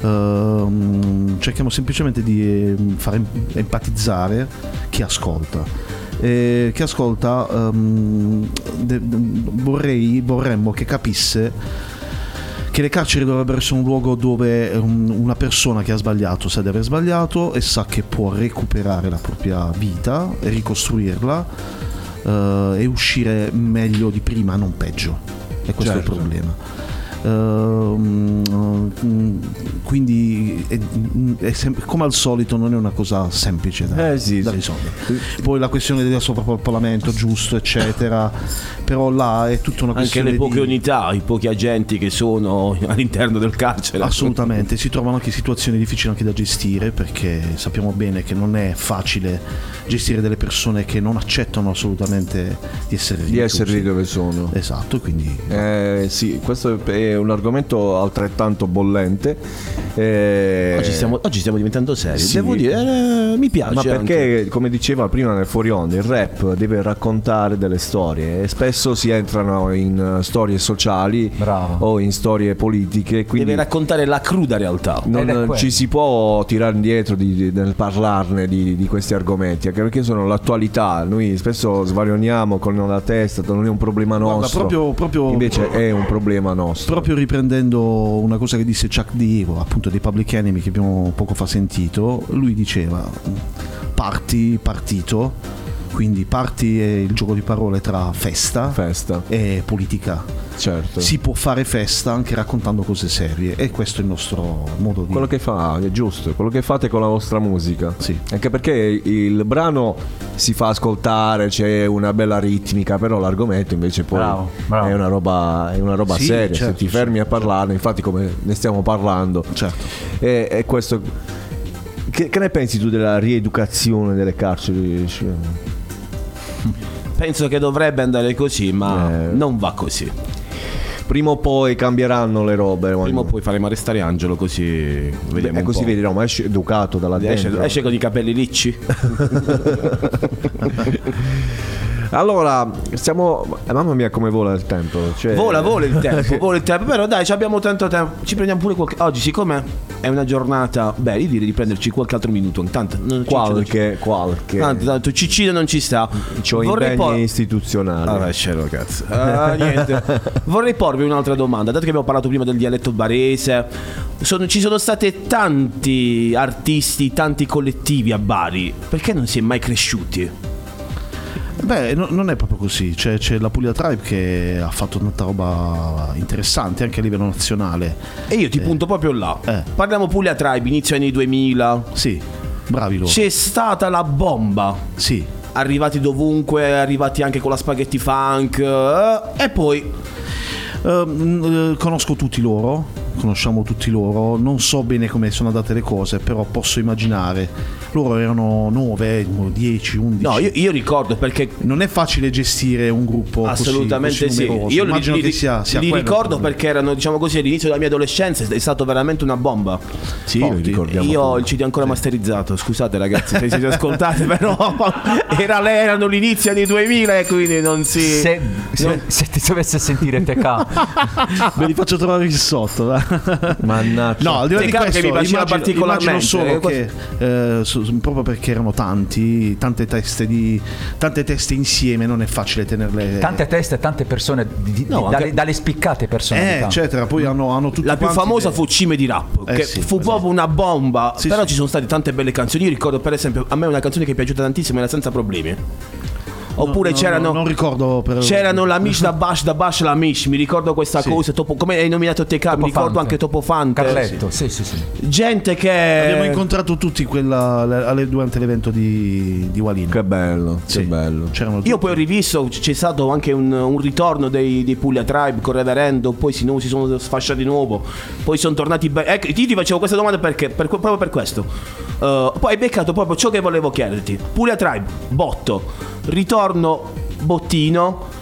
Ehm, cerchiamo semplicemente di eh, far em- empatizzare chi ascolta. E chi ascolta ehm, de- vorrei, vorremmo che capisse che le carceri dovrebbero essere un luogo dove um, una persona che ha sbagliato sa di aver sbagliato e sa che può recuperare la propria vita e ricostruirla eh, e uscire meglio di prima, non peggio. E questo Certo. è il problema. Ehm, quindi è- è sem- come al solito non è una cosa semplice da, Eh sì, da sì. risolvere poi la questione del sovrappopolamento giusto eccetera però là è tutta una Anche questione le poche di... unità, i pochi agenti che sono all'interno del carcere. Assolutamente, si trovano anche situazioni difficili anche da gestire perché sappiamo bene che non è facile gestire delle persone che non accettano assolutamente di essere Di essere lì dove sono. Esatto, quindi Eh, sì, questo è un argomento altrettanto bollente. Eh, Oggi stiamo, oggi stiamo diventando seri. sì. Devo dire, eh, mi piace. Ma perché, anche. come diceva prima nel fuori onda, il rap deve raccontare delle storie e spesso si entrano in eh, storie sociali o in storie politiche. Quindi deve raccontare la cruda realtà. non ci si può tirare indietro di- di- nel parlarne di, di questi argomenti, anche perché sono l'attualità. Noi spesso svarioniamo con la testa, non è un problema Guarda, nostro. proprio- proprio- Invece è un problema nostro. Proprio riprendendo una cosa che disse Chuck D, appunto dei Public Enemy che abbiamo poco fa sentito, lui diceva parti, partito, quindi parti è il gioco di parole tra festa, e politica. Certo. Si può fare festa anche raccontando cose serie e questo è il nostro modo di... Quello che fa è giusto, quello che fate con la vostra musica. Anche perché il brano si fa ascoltare, c'è una bella ritmica, però l'argomento invece poi Bravo, bravo. È, una roba, è una roba Sì, seria. certo, Se ti fermi a parlarne, infatti come ne stiamo parlando. Certo. E, e questo... Che, che ne pensi tu della rieducazione delle carceri? Penso che dovrebbe andare così, ma Eh. non va così. Prima o poi cambieranno le robe. Prima o poi faremo arrestare Angelo così vediamo E così po'. vedi, no, ma esce educato dalla Esce, dentro. esce con i capelli ricci. Allora, stiamo. eh, mamma mia, come vola il tempo. Cioè... Vola, vola il tempo, vola il tempo. Però dai, ci abbiamo tanto tempo. Ci prendiamo pure qualche. Oggi, siccome è una giornata. Beh, io direi di prenderci qualche altro minuto. Intanto, non Qualche, qualche. Tanto, tanto Ciccino non ci sta. C'ho Vorrei impegni por- istituzionali. Ah, beh, scero, cazzo. Ah, niente. Vorrei porvi un'altra domanda. Dato che abbiamo parlato prima del dialetto barese, sono- ci sono state tanti artisti, tanti collettivi a Bari. Perché non si è mai cresciuti? Beh, no- non è proprio così. C'è, c'è la Puglia Tribe che ha fatto tanta roba interessante anche a livello nazionale. E io ti punto proprio là. Parliamo Puglia Tribe, inizio anni 2000. Sì, bravi loro. C'è stata la bomba. Sì. Arrivati dovunque, arrivati anche con la spaghetti funk. eh, e poi. Eh, conosco tutti loro, conosciamo tutti loro, non so bene come sono andate le cose, però posso immaginare loro erano 9, 10, 11. No, io, io ricordo perché non è facile gestire un gruppo così- Assolutamente così sì. numeroso. Io immagino li- che sia, sia li ricordo perché erano, diciamo così, all'inizio della mia adolescenza è stato veramente una bomba. Sì, lo ricordiamo. Io ho il CD ancora masterizzato, scusate ragazzi se siete ascoltate, però era, erano l'inizio anni 2000 e quindi non si... Se, se- se ti dovesse sentire TK, Ve li faccio trovare qui sotto. va. Mannaggia. No, al di là di questo, mi piaceva immagino, particolarmente. immagino solo Eh, che eh, su- proprio perché erano tanti, tante teste, di, tante teste insieme, non è facile tenerle. tante teste, tante persone, di- di- No, dalle, anche- dalle spiccate eh, personalità. eccetera. Poi hanno, hanno tutti La più famosa che- fu Cime di Rap, Eh che sì, fu esatto. proprio una bomba. Sì, però sì. ci sono state tante belle canzoni. Io ricordo, per esempio, a me una canzone che è piaciuta tantissimo era Senza Problemi. Oppure No, no, c'erano. no, non ricordo per- C'erano la Mish da Bash da Bash la Mish. Mi ricordo questa Sì. cosa. Topo- come hai nominato te, Cap, mi ricordo Fante. anche Topo Fante. Carletto, sì, sì, sì. Gente che. Abbiamo incontrato tutti quella, alle- durante l'evento di, di Walino. Che bello, Sì. che bello. C'erano Io poi ho rivisto, c'è stato anche un, un ritorno dei, dei Puglia Tribe con Reverendo, poi si, no- si sono sfasciati di nuovo, poi sono tornati bene. Ecco, io ti facevo questa domanda perché, per- proprio per questo. Uh, poi hai beccato proprio ciò che volevo chiederti. Puglia Tribe, botto, ritorno bottino.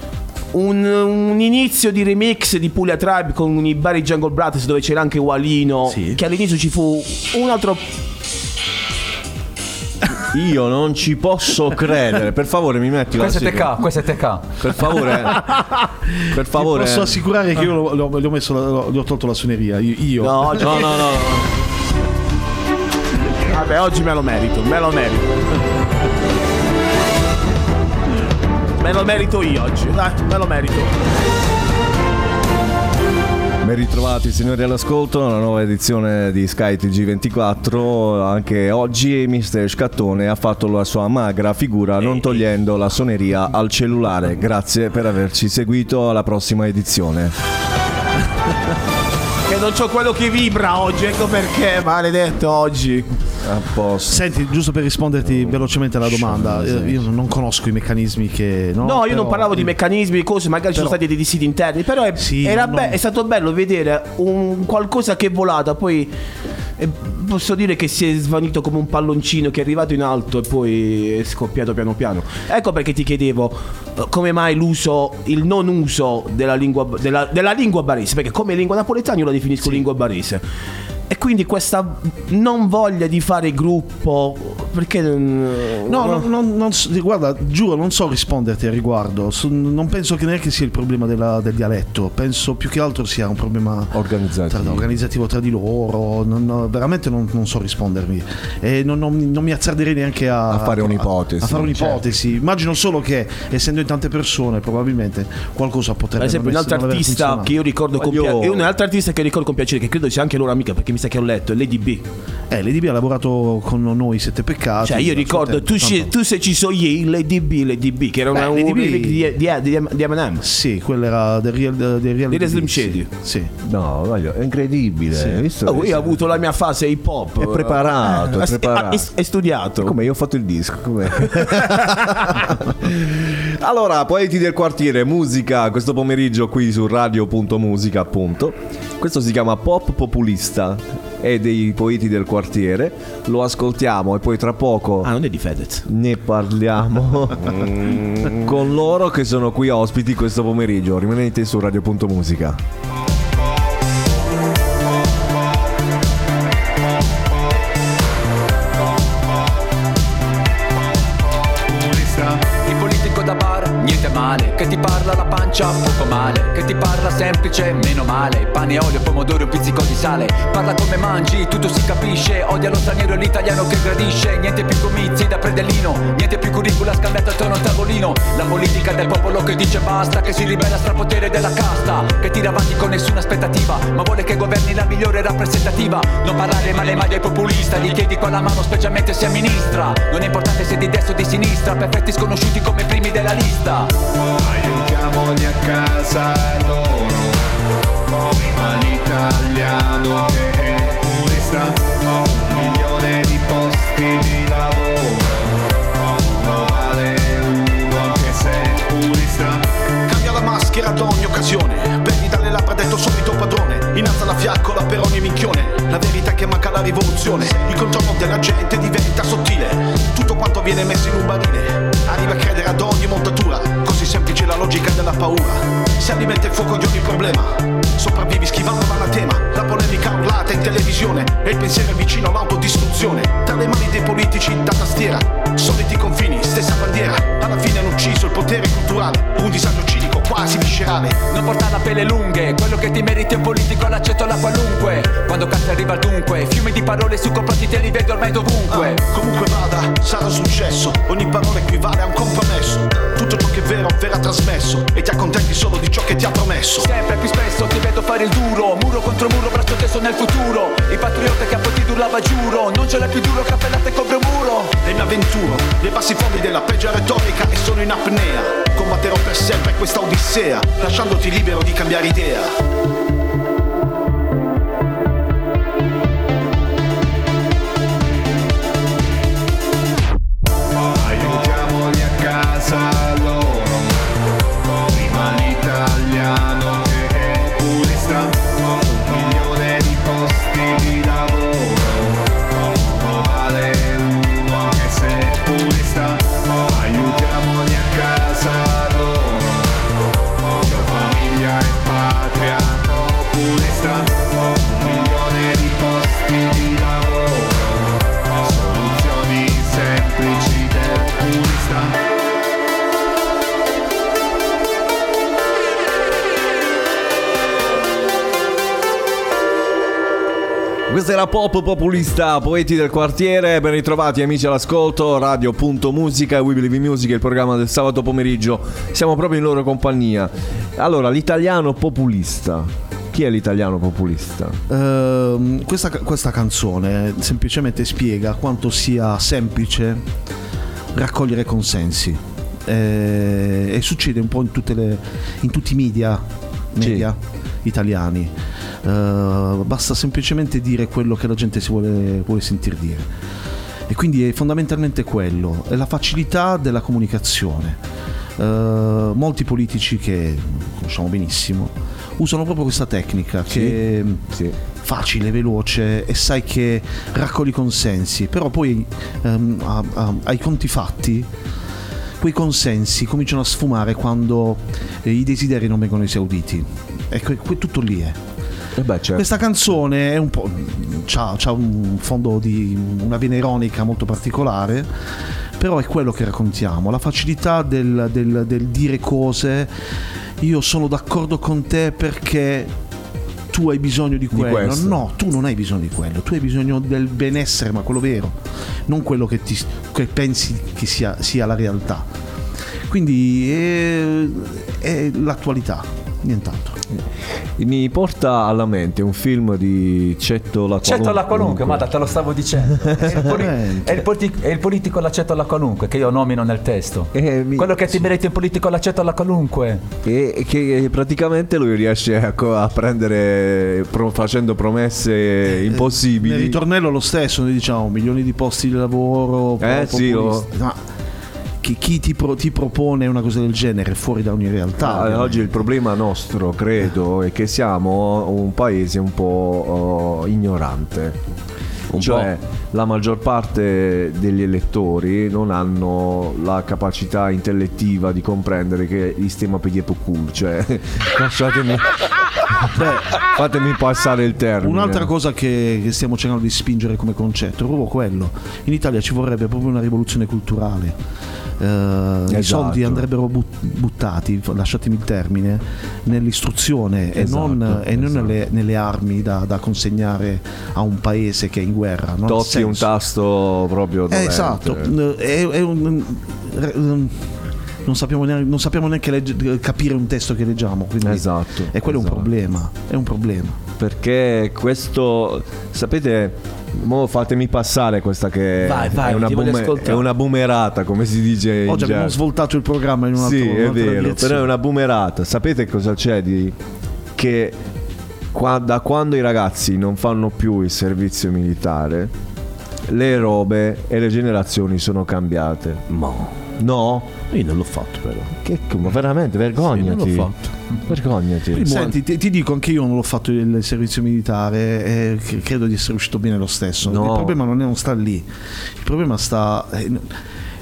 Un, un inizio di remix di Puglia Tribe con i Barry Jungle Brothers dove c'era anche Walino Sì. che all'inizio ci fu un altro Io non ci posso credere. Per favore, mi metti la Questo è sigla. TK, questo è TK. Per favore. per favore. Posso assicurare che io l'ho, l'ho- gli ho, messo la- gli ho tolto la suoneria. Io. io. No, oggi- No, no, no. Vabbè, oggi me lo merito, me lo merito. Me lo merito io oggi, dai, me lo merito. Ben ritrovati signori all'ascolto, una nuova edizione di Sky TG24. Anche oggi Mister Scattone ha fatto la sua magra figura non togliendo la suoneria al cellulare. Grazie per averci seguito alla prossima edizione. Che non c'ho quello che vibra oggi, ecco perché, maledetto oggi. A posto. Senti, giusto per risponderti velocemente alla domanda, eh, io non conosco i meccanismi che. No, No, io Però- non parlavo di meccanismi cose, magari ci sono Però- stati dei siti interni, però è, Sì, era no, be- è stato bello vedere un qualcosa che è volata, poi eh, posso dire che si è svanito come un palloncino che è arrivato in alto e poi è scoppiato piano piano. Ecco perché ti chiedevo eh, come mai l'uso, il non uso della lingua, della, della lingua barese, perché come lingua napoletana io la definisco lingua barese. E quindi questa non voglia di fare gruppo, perché... No, no, no, non so- guarda, giuro, non so risponderti al riguardo. Non penso che neanche sia il problema della- del dialetto. Penso più che altro sia un problema Organizzativo. tra- organizzativo tra di loro. Non- no, veramente non, non so rispondervi. E non, non- non mi azzarderei neanche a, A fare un'ipotesi, A, fare certo. un'ipotesi. Immagino solo che, essendo in tante persone, probabilmente qualcosa potrebbe Per esempio, un altro essere- artista che io ricordo con piacere, un altro artista che ricordo con piacere, che credo sia anche loro amica, perché mi sa che ho letto, è Lady B. Eh, Lady B ha lavorato con noi Sette Peccati. Cioè, io ricordo, tu, ci- tu se ci so io, Lady B, Lady B, che era una, Beh, un B- remix di, di, di, di Eminem. Sì, quello era del Real, del real Di Lady Slim sì. Shady. Sì. No, voglio, è incredibile. Hai visto? Oh, io ho avuto la mia fase hip hop. È preparato, è preparato. È, è studiato. Come io ho fatto il disco. com'è? allora, poeti del quartiere, musica questo pomeriggio qui su radio.musica appunto. Questo si chiama Pop Populista, è dei poeti del quartiere. Lo ascoltiamo e poi tra poco Ah, non è di Fedez. ne parliamo con loro che sono qui ospiti questo pomeriggio. Rimanete su radio.musica. pancia, poco male Che ti parla semplice, meno male. Pane, olio, pomodoro, un pizzico di sale. Parla come mangi, tutto si capisce. Odia lo straniero e l'italiano che gradisce. Niente più comizi da predellino Niente più curricula scambiato attorno a tavolino. La politica del popolo che dice basta Che si ribella strapotere della casta Che tira avanti con nessuna aspettativa Ma vuole che governi la migliore rappresentativa. Non parlare male mai ai populista Gli chiedi con la mano specialmente se amministra Non è importante se di destra o di sinistra Perfetti sconosciuti come primi della lista Aiutiamoli a casa loro Ma l'italiano che è purista Un milione di posti di lavoro. Non vale uno anche se è purista Cambia la maschera ad ogni occasione. Bevi dalle labbra detto subito padrone. Innalza la fiaccola per ogni minchione. La verità è che manca la rivoluzione. Il controllo della gente diventa sottile. Tutto quanto viene messo in un barile. Arriva a credere ad ogni montatura. Così semplice la logica della paura. Si alimenta il fuoco di ogni problema. Sopravvivi schivando l'anatema. La polemica urlata in televisione. E il pensiero è vicino all'autodistruzione. Tra le mani dei politici da tastiera. Soliti confini, stessa bandiera. Alla fine hanno ucciso il potere culturale. Un disagio cinico quasi viscerale. Non porta la pelle lunghe, quello che ti meriti è un politico l'accetto alla qualunque. Quando canta arriva al dunque, fiumi di parole su complotti te li vedo ormai dovunque. Ah, comunque vada, sarà successo. Ogni parola equivale a un compromesso. Tutto ciò che è vero verrà trasmesso. E ti accontenti solo di ciò che ti ha promesso. Sempre più spesso ti vedo fare il duro, muro contro muro, braccio teso nel futuro. Il patriota che a poi ti urlava giuro, non ce l'hai più duro, cappellate copre un muro. E mi avventuro nei bassi fondi della peggio retorica e sono in apnea. Combatterò per sempre questa odissea, lasciandoti libero di cambiare idea. Pop Populista, Poeti del Quartiere, ben ritrovati amici all'ascolto, Radio.musica, We Believe in Music, il programma del sabato pomeriggio, siamo proprio in loro compagnia. Allora, l'italiano populista, chi è l'italiano populista? Ehm, questa, questa canzone semplicemente spiega quanto sia semplice raccogliere consensi. Eh, e succede un po' in, tutte le- in tutti i media, media italiani. Eh, basta semplicemente dire quello che la gente si vuole, vuole sentir dire. E quindi è fondamentalmente quello, è la facilità della comunicazione. Eh, molti politici che conosciamo benissimo usano proprio questa tecnica che è facile, veloce e sai che raccogli consensi, però poi ehm, a- a- ai conti fatti quei consensi cominciano a sfumare quando eh, i desideri non vengono esauditi. E que- tutto lì è. Certo. Questa canzone è un po'. c'ha, c'ha un fondo di una vena ironica molto particolare. Però è quello che raccontiamo, la facilità del, del- del dire cose. Io sono d'accordo con te perché tu hai bisogno di quello. questo. no, tu non hai bisogno di quello, tu hai bisogno del benessere, ma quello vero, non quello che, ti, che pensi che sia, sia la realtà. Quindi è, è l'attualità, nient'altro. Mi porta alla mente un film di Cetto la Accetto alla qualunque, ma te lo stavo dicendo. È il, poli- è il politi- è il politico l'accetto alla qualunque che io nomino nel testo. Quello che ti meriti un politico l'accetto alla qualunque. E che praticamente lui riesce a, co- a prendere pro- facendo promesse impossibili. Nel ritornello lo stesso, noi diciamo milioni di posti di lavoro. Eh, sì, populisti. Ma chi, chi ti, pro- ti propone una cosa del genere è fuori da ogni realtà. Ah, oggi il problema nostro, credo, è che siamo un paese un po' oh, ignorante. cioè, la maggior parte degli elettori non hanno la capacità intellettiva di comprendere che il sistema cool, cioè lasciatemi Beh, fatemi passare il termine. Un'altra cosa che, che stiamo cercando di spingere come concetto è proprio quello. In Italia ci vorrebbe proprio una rivoluzione culturale. Eh, I Esatto. soldi andrebbero but- buttati, lasciatemi il termine, nell'istruzione e Esatto, non, e non esatto. nelle, nelle armi da, da consegnare a un paese che è in guerra. Non Tocchi un tasto proprio Eh, dolente. esatto, è, è un- non sappiamo neanche, non sappiamo neanche legge- capire un testo che leggiamo. Esatto, E quello esatto. è un problema. È un problema. Perché questo, sapete, mo fatemi passare questa che Vai, vai, è, una boom- è una boomerata, come si dice Oggi abbiamo svoltato il programma in un altro Sì, è vero, direzione. però è una boomerata. Sapete cosa c'è di che qua- da quando i ragazzi non fanno più il servizio militare le robe e le generazioni sono cambiate. Ma No? io non l'ho fatto però. Che ma veramente vergognati. Sì, non l'ho fatto. Vergognati. Senti, ti, ti dico anche io non l'ho fatto il servizio militare e c- credo di essere uscito bene lo stesso. No. Il problema non, è, non sta lì, il problema sta. eh,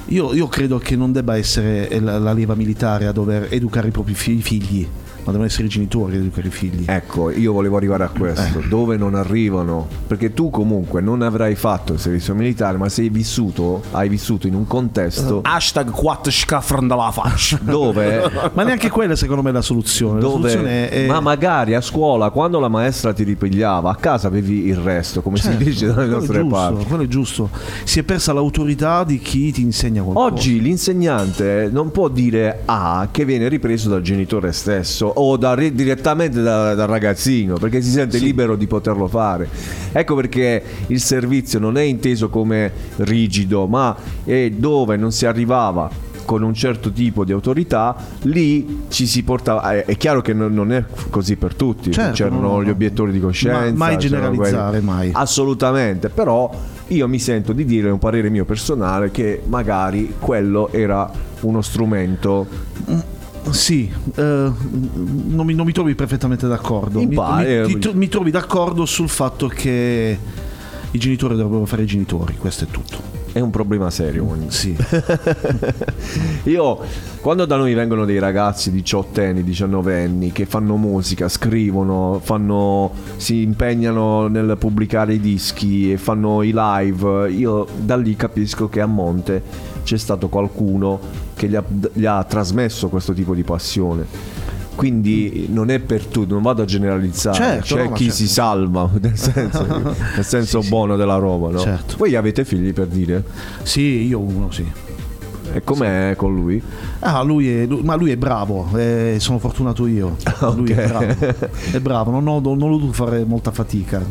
Io, io credo che non debba essere la, la leva militare a dover educare i propri fi- figli, ma devono essere i genitori ad educare i figli. Ecco, io volevo arrivare a questo, Eh. dove non arrivano, perché tu comunque non avrai fatto il servizio militare, ma sei vissuto, hai vissuto in un contesto Hashtag 4 scaffron dalla faccia. dove Ma neanche quella secondo me è la soluzione. La dove soluzione è. ma magari a scuola quando la maestra ti ripigliava a casa avevi il resto come Certo, si dice dalle nostre giusto, parti quello è giusto. Si è persa l'autorità di chi ti insegna qualcosa. Oggi l'insegnante non può dire A che viene ripreso dal genitore stesso o da- direttamente da- dal ragazzino perché si sente libero di poterlo fare. Ecco perché il servizio non è inteso come rigido, ma è dove non si arrivava con un certo tipo di autorità, lì ci si portava. È, è chiaro che non, non è così per tutti, Certo, c'erano no, no, gli obiettori di coscienza. Ma- mai generalizzare, mai. Assolutamente, però io mi sento di dire un parere mio personale che magari quello era uno strumento. Sì, eh, non, mi, non mi trovi perfettamente d'accordo. Mi, mi- tro- mi trovi d'accordo sul fatto che i genitori dovrebbero fare i genitori, questo è tutto. È un problema serio. quindi. Sì. Io, quando da noi vengono dei ragazzi 18 anni, 19 anni che fanno musica, scrivono, fanno, si impegnano nel pubblicare i dischi e fanno i live, io da lì capisco che a monte c'è stato qualcuno che gli ha, gli ha trasmesso questo tipo di passione. Quindi non è per tutti, non vado a generalizzare, Certo, c'è no, chi certo. si salva nel senso, nel senso buono della roba, no? Certo. Voi avete figli per dire? Sì, io uno, sì. E com'è con lui? Ah, lui è, lui- ma lui è bravo, eh, sono fortunato io. Lui è bravo, è bravo, non ho, non ho dovuto fare molta fatica.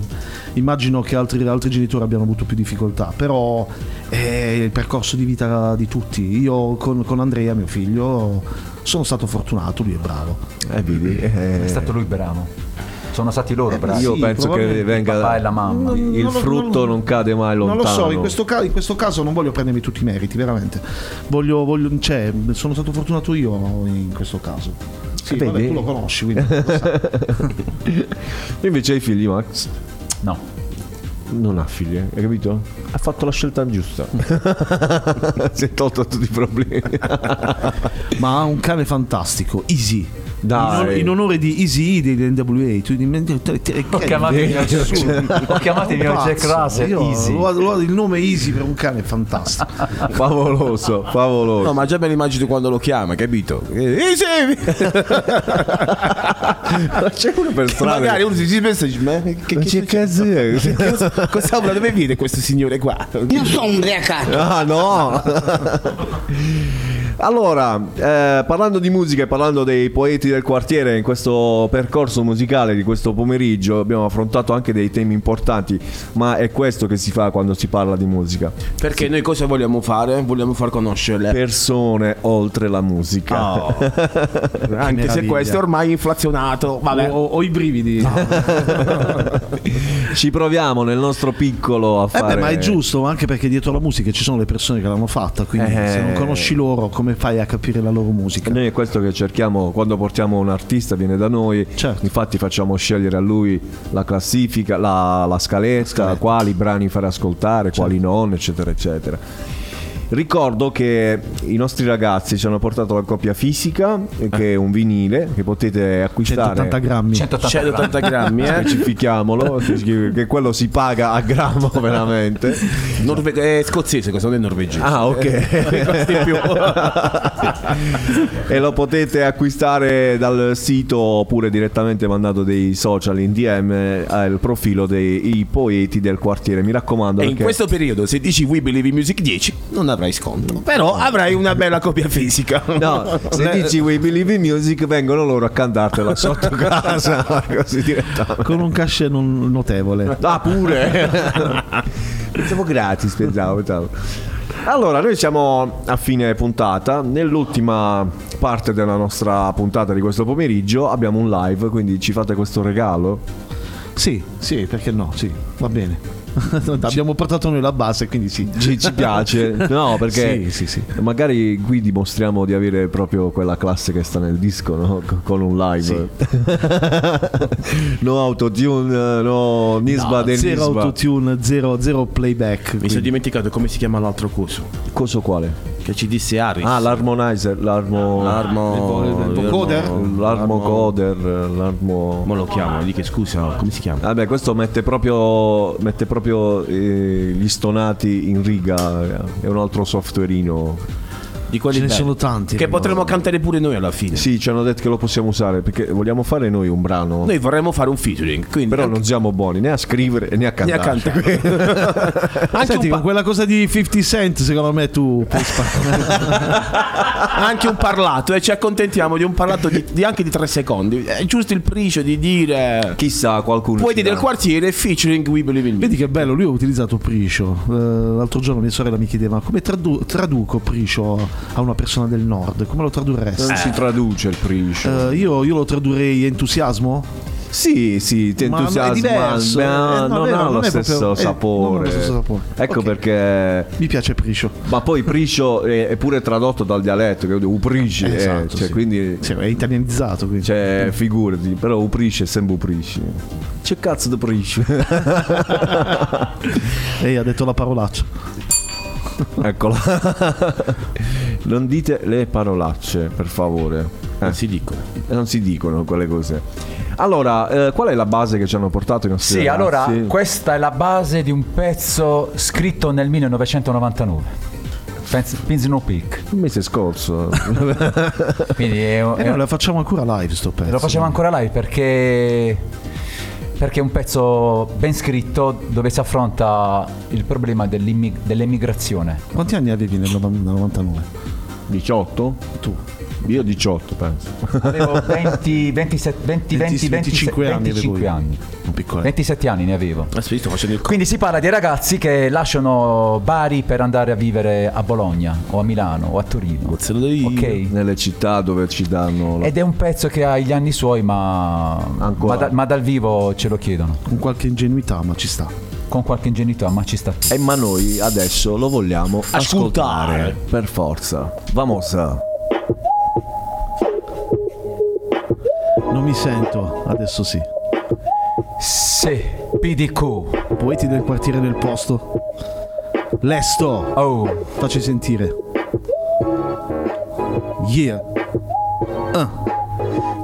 Immagino che altri, altri genitori abbiano avuto più difficoltà, però è il percorso di vita di tutti. Io con, con Andrea, mio figlio, sono stato fortunato, lui è bravo. Eh, vedi? È stato lui bravo. Sono stati loro bravi. Io penso che venga Il papà e la mamma. Non- il non lo- frutto non- non cade mai Non lontano. lo so, in questo, ca- in questo caso non voglio prendermi tutti i meriti, veramente. Voglio, voglio- cioè, sono stato fortunato io in questo caso. Sì, Vedi? vabbè, tu lo conosci, quindi lo sai. Invece hai figli, Max? No. Non ha figli, eh, hai capito? Ha fatto la scelta giusta. si è tolto tutti i problemi. Ma ha un cane fantastico, Easy. Dai. In, in onore di Easy E degli NWA. Tu, Ho chiamato il mio Jack- ho chiamato il mio Jack Russell, Easy. il nome Easy per un cane è fantastico. favoloso, favoloso. No, ma già me lo immagino quando lo chiama, capito? Ma c'è uno per strada. Magari uno si pensa e dice, ma che, che, cazzo è? cosa, cosa da dove viene questo signore qua? Io sono ubriacato. Ah no! Allora, eh, parlando di musica e parlando dei poeti del quartiere in questo percorso musicale di questo pomeriggio abbiamo affrontato anche dei temi importanti, ma è questo che si fa quando si parla di musica. Perché noi cosa vogliamo fare? Vogliamo far conoscere le Persone oltre la musica. Oh. Anche se questo è ormai inflazionato. Vabbè. Ho, ho i brividi. Ci proviamo nel nostro piccolo a Eh fare... beh, ma è giusto, anche perché dietro la musica ci sono le persone che l'hanno fatta, quindi Eh. se non conosci loro, come fai a capire la loro musica? Noi è questo che cerchiamo quando portiamo un artista, viene da noi, Certo. infatti facciamo scegliere a lui la classifica, la, la scaletta, quali brani fare ascoltare, quali Certo. non, eccetera, eccetera. Ricordo che i nostri ragazzi ci hanno portato la copia fisica, eh, che è un vinile che potete acquistare. 180 grammi. 180 180 grammi, eh? Specifichiamolo, che quello si paga a grammo veramente. Norve- è scozzese, questo non è norvegese. Ah, ok. E lo potete acquistare dal sito oppure direttamente mandato dei social in DM al profilo dei poeti del quartiere. Mi raccomando. E in questo periodo, se dici We Believe in Music 10, non avrai sconto. Però avrai una bella copia fisica. No, se dici We Believe in Music vengono loro a cantartela sotto casa così direttamente. Con un cachet non notevole. Ah, pure. pensavo gratis, pensavo, pensavo. Allora, noi siamo a fine puntata. Nell'ultima parte della nostra puntata di questo pomeriggio abbiamo un live, quindi ci fate questo regalo. Sì, sì, perché no? Sì, va bene. Abbiamo portato noi la base, quindi sì. Ci, ci piace, no? Perché Sì, sì, sì. magari qui dimostriamo di avere proprio quella classe che sta nel disco, no? Co- Con un live. no autotune, no Nisba No, del zero Nisba. autotune, zero, zero playback. Mi sono quindi- dimenticato come si chiama l'altro coso. Coso quale? Che ci disse Harris. Ah, l'harmonizer, l'armo... L'armo. il vocoder? L'armo coder, l'armo... Ma lo chiamo, di che scusa, come si chiama? Vabbè, questo mette proprio, mette proprio eh, gli stonati in riga, è un altro softwareino. Di quelli Ce ne belli. sono tanti. Che potremmo cantare pure noi alla fine. Sì, ci hanno detto che lo possiamo usare perché vogliamo fare noi un brano. Noi vorremmo fare un featuring, quindi Però anche- non siamo buoni né a scrivere né a ne a cantare. cantare. anche, Senti, con quella cosa di 50 Cent, secondo me tu puoi pa- anche un parlato e ci accontentiamo di un parlato di, di anche di tre secondi. È giusto il pricio di dire Chissà, qualcuno. Puoi ci del quartiere featuring We Believe in Me. Vedi che bello, lui ha utilizzato Priscio. Eh, l'altro giorno mia sorella mi chiedeva come tradu- traduco Priscio a una persona del nord, come lo tradurresti? Non si traduce il priscio. Eh, io, io lo tradurrei entusiasmo. Sì, sì, ti Ma entusiasma, ma eh, no, non vero, ha non lo stesso proprio- eh, sapore. non ha lo stesso sapore. Ecco Ok. perché. Mi piace Priscio. Ma poi priscio è, è pure tradotto dal dialetto, che è uprici, eh, Esatto, cioè, sì. quindi. Sì, è italianizzato. Quindi. Cioè, figurati, però uprici è sempre uprici. C'è cazzo di priscio? Ehi, ha detto la parolaccia. Eccola. non dite le parolacce, per favore. Eh, Non si dicono. non si dicono quelle cose. Allora, eh, qual è la base che ci hanno portato i nostri Sì, allora ragazzi? questa è la base di un pezzo scritto nel 1999. Pens- Pins No Peak. Il mese scorso. Quindi è, E è- noi la facciamo ancora live sto pezzo. lo facciamo ancora live perché perché è un pezzo ben scritto dove si affronta il problema dell'immi- dell'emigrazione. Quanti anni avevi nel nov- nel 99? 18? Tu. Io 18, penso. Avevo 20, 27, 20, 20, 25 anni avevo 25 io. anni. Un piccolo. 27 anni ne avevo. Quindi si parla di ragazzi che lasciano Bari per andare a vivere a Bologna o a Milano o a Torino. Ok? Nelle città dove ci danno. la- Ed è un pezzo che ha gli anni suoi, ma, Ancora. ma, da- ma dal vivo ce lo chiedono. Con qualche ingenuità, ma ci sta. Con qualche ingenuità, ma ci sta. E ma noi adesso lo vogliamo ascoltare. Ascoltare. Per forza. Vamos. Mi sento, adesso sì. Sì, PDQ. Poeti del quartiere del posto. Lesto. Oh. Facci sentire. Yeah. Ah.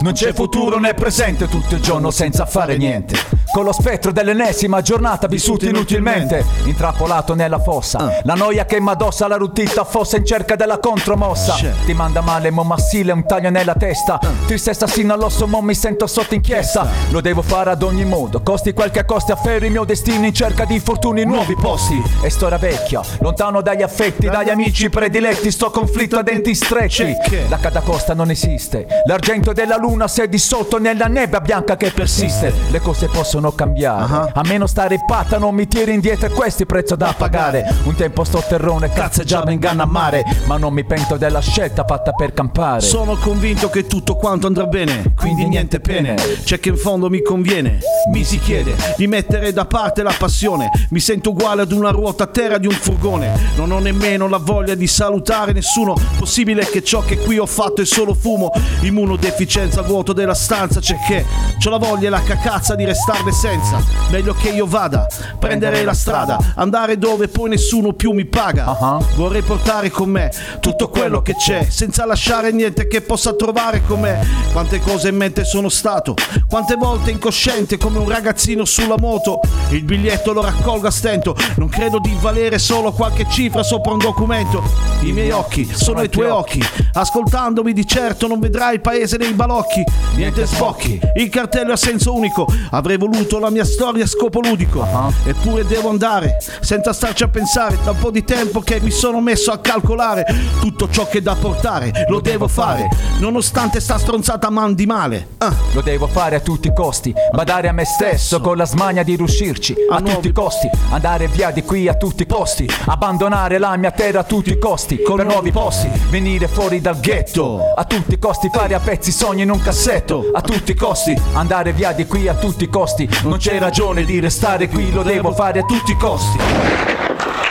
Non c'è futuro né presente tutto il giorno senza fare niente. Con lo spettro dell'ennesima giornata vissuta inutilmente. Intrappolato nella fossa. La noia che m'addossa la rutita fossa in cerca della contromossa. Ti manda male, mo massile, un taglio nella testa. Tristezza sino all'osso, mo mi sento sotto inchiesta. Lo devo fare ad ogni modo. Costi quel che costi, afferro il mio destino in cerca di fortuni in nuovi posti. E storia vecchia, lontano dagli affetti, dagli amici prediletti. Sto conflitto a denti stretti. La catacosta non esiste. L'argento della luna si è dissolto nella nebbia bianca che persiste. Le cose possono cambiare. A meno stare patta, non mi tiri indietro. Questo è il prezzo da pagare. Un tempo sto terrone, cazzeggiavo in ganna a mare. Ma non mi pento della scelta fatta per campare. Sono convinto che tutto quanto andrà bene, quindi niente pene. C'è che in fondo mi conviene, mi si chiede di mettere da parte la passione. Mi sento uguale ad una ruota a terra di un furgone. Non ho nemmeno la voglia di salutare nessuno. Possibile che ciò che qui ho fatto è solo fumo. Immunodeficienza, vuoto della stanza. C'è che c'ho la voglia e la cacazza di restarne senza. Meglio che io vada, prendere la strada, andare dove poi nessuno più mi paga. Vorrei portare con me tutto quello che c'è, senza lasciare niente che possa trovare con me. Quante cose in mente sono stato, quante volte incosciente come un ragazzino sulla moto. Il biglietto lo raccolgo a stento, non credo di valere solo qualche cifra sopra un documento. I miei occhi sono i tuoi occhi, ascoltandomi di certo non vedrai il paese dei balocchi. Niente sbocchi, il cartello ha senso unico, avrei voluto la mia storia a scopo ludico. Eppure devo andare, senza starci a pensare, da un po' di tempo che mi sono messo a calcolare tutto ciò che è da portare, lo devo fare, nonostante sta stronzata man di male. Ah. Lo devo fare a tutti i costi, badare a me stesso. con la smania di riuscirci a tutti i costi, andare via di qui a tutti i costi, abbandonare la mia terra a tutti i costi, per nuovi posti, venire fuori dal ghetto, a tutti i costi fare a pezzi sogni in un cassetto, a tutti i costi, andare via di qui a tutti i costi, Non c'è ragione di restare qui, lo devo fare a tutti i costi.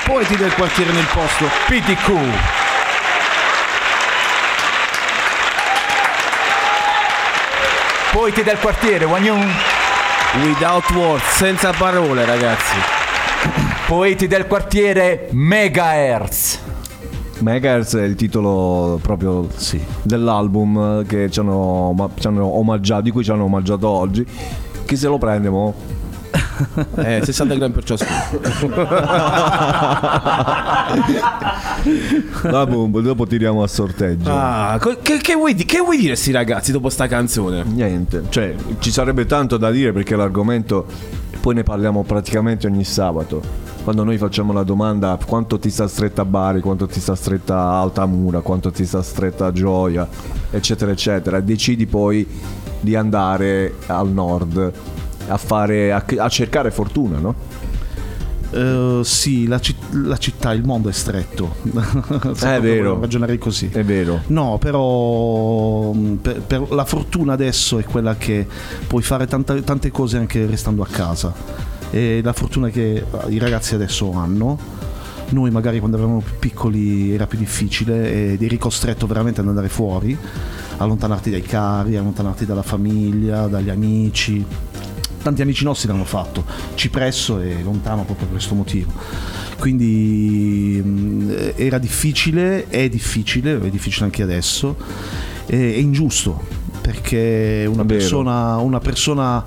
Poeti del quartiere nel posto. PTQ. Poeti del quartiere, Wanyun. Without words, senza parole, ragazzi. Poeti del quartiere Megahertz. Megahertz è il titolo proprio dell'album che ci hanno, ci hanno omaggiato, di cui ci hanno omaggiato oggi. Chi se lo prende mo? Eh, 60 grammi per ciascuno. La bomba, dopo tiriamo a sorteggio. Ah, che, che vuoi, che vuoi dire sti ragazzi dopo sta canzone? Niente, cioè ci sarebbe tanto da dire perché l'argomento poi ne parliamo praticamente ogni sabato. Quando noi facciamo la domanda quanto ti sta stretta Bari, quanto ti sta stretta Altamura, quanto ti sta stretta Gioia, eccetera, eccetera, decidi poi di andare al nord a, fare, a, a cercare fortuna, no? Eh, sì, la, citt- la città, il mondo è stretto. È vero. Ragionerei così. È vero. No, però mh, per, per- la fortuna adesso è quella che puoi fare tanta- tante cose anche restando a casa. E la fortuna che eh, i ragazzi adesso hanno. Noi magari quando eravamo più piccoli era più difficile ed eri costretto veramente ad andare fuori, allontanarti dai cari, allontanarti dalla famiglia, dagli amici. Tanti amici nostri l'hanno fatto, Cipresso è lontano proprio per questo motivo. Quindi mh, era difficile, è difficile, è difficile anche adesso, è, è ingiusto perché una persona, una persona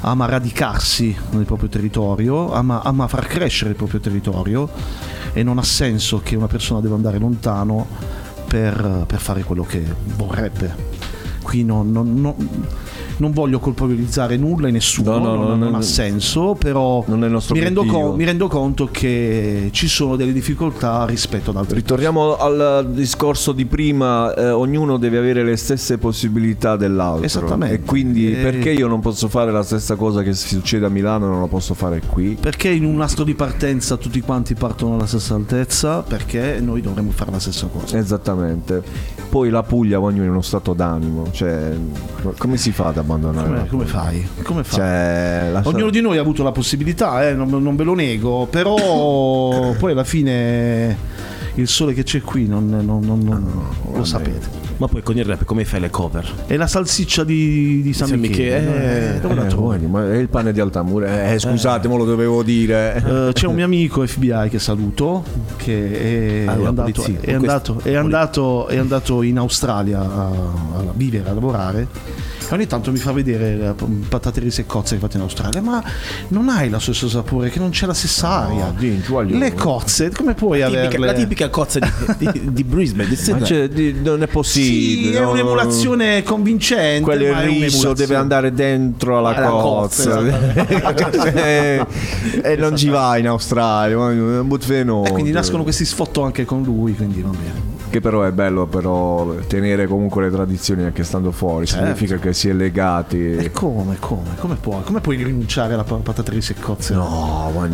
ama radicarsi nel proprio territorio, ama, ama far crescere il proprio territorio e non ha senso che una persona debba andare lontano per, per fare quello che vorrebbe. Qui non, non- non- non voglio colpevolizzare nulla e nessuno, No, no, non, no, non no, ha senso, però Non è il nostro mi rendo, con- mi rendo conto che ci sono delle difficoltà rispetto ad altri. Ritorniamo al discorso di prima, eh, ognuno deve avere le stesse possibilità dell'altro. Esattamente. E quindi Eh, perché io non posso fare la stessa cosa che succede a Milano non la posso fare qui? Perché in un nastro di partenza tutti quanti partono alla stessa altezza? Perché noi dovremmo fare la stessa cosa. Esattamente. Poi la Puglia ognuno in uno stato d'animo, cioè come si fa ad abbandonare? Come, la come fai? Come fai? Cioè, la- Ognuno di noi ha avuto la possibilità, eh, non, non ve lo nego, però poi alla fine il sole che c'è qui non, non- non- non- lo sapete. Ma poi con il rap come fai le cover? È la salsiccia di, di San, San Michele. Michele, eh, dove la Eh, trovi? guardi, ma è il pane di Altamura. Eh, scusate, me lo dovevo dire. Eh, c'è un mio amico FBI che saluto che è, Ah, è la andato, è, andato, è, andato, è andato in Australia a, a vivere, a lavorare e ogni tanto mi fa vedere le patate risse e cozze che fate in Australia ma non hai lo stesso sapore che non c'è la stessa aria. le cozze come puoi La tipica, averle? la tipica cozza di, di- di Brisbane, di non è possibile. sì, è no, no, no. un'emulazione convincente Quello il è riso deve andare dentro alla Alla cozza cozza, e e non ci vai in Australia è un buffeno E quindi nascono questi sfotto anche con lui quindi va bene che però è bello però tenere comunque le tradizioni anche stando fuori. Certo. significa che si è legati. E come come? Come puoi come puoi rinunciare alla pa- patata risse e cozze no ma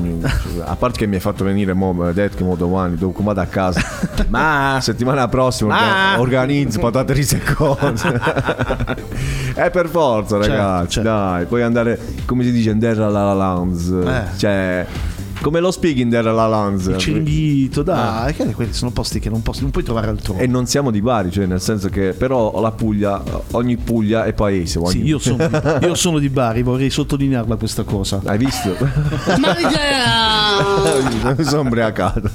a parte che mi hai fatto venire mo, detto che mo domani dopo vado a casa. Ma settimana prossima Ma- orga- organizzo patate risse e cose è per forza Certo, ragazzi dai. Puoi andare come si dice in terra la Lanz Eh. cioè come lo speak in terra la Lanz Ci invito, dai, che quelli sono posti che non, posti- non puoi trovare altrove. e non siamo di Bari, cioè nel senso che però la Puglia, ogni Puglia è paese. Sì, ogni- io sono, io sono di Bari, vorrei sottolinearla questa cosa. Hai visto? Ma Mi sono ubriacato.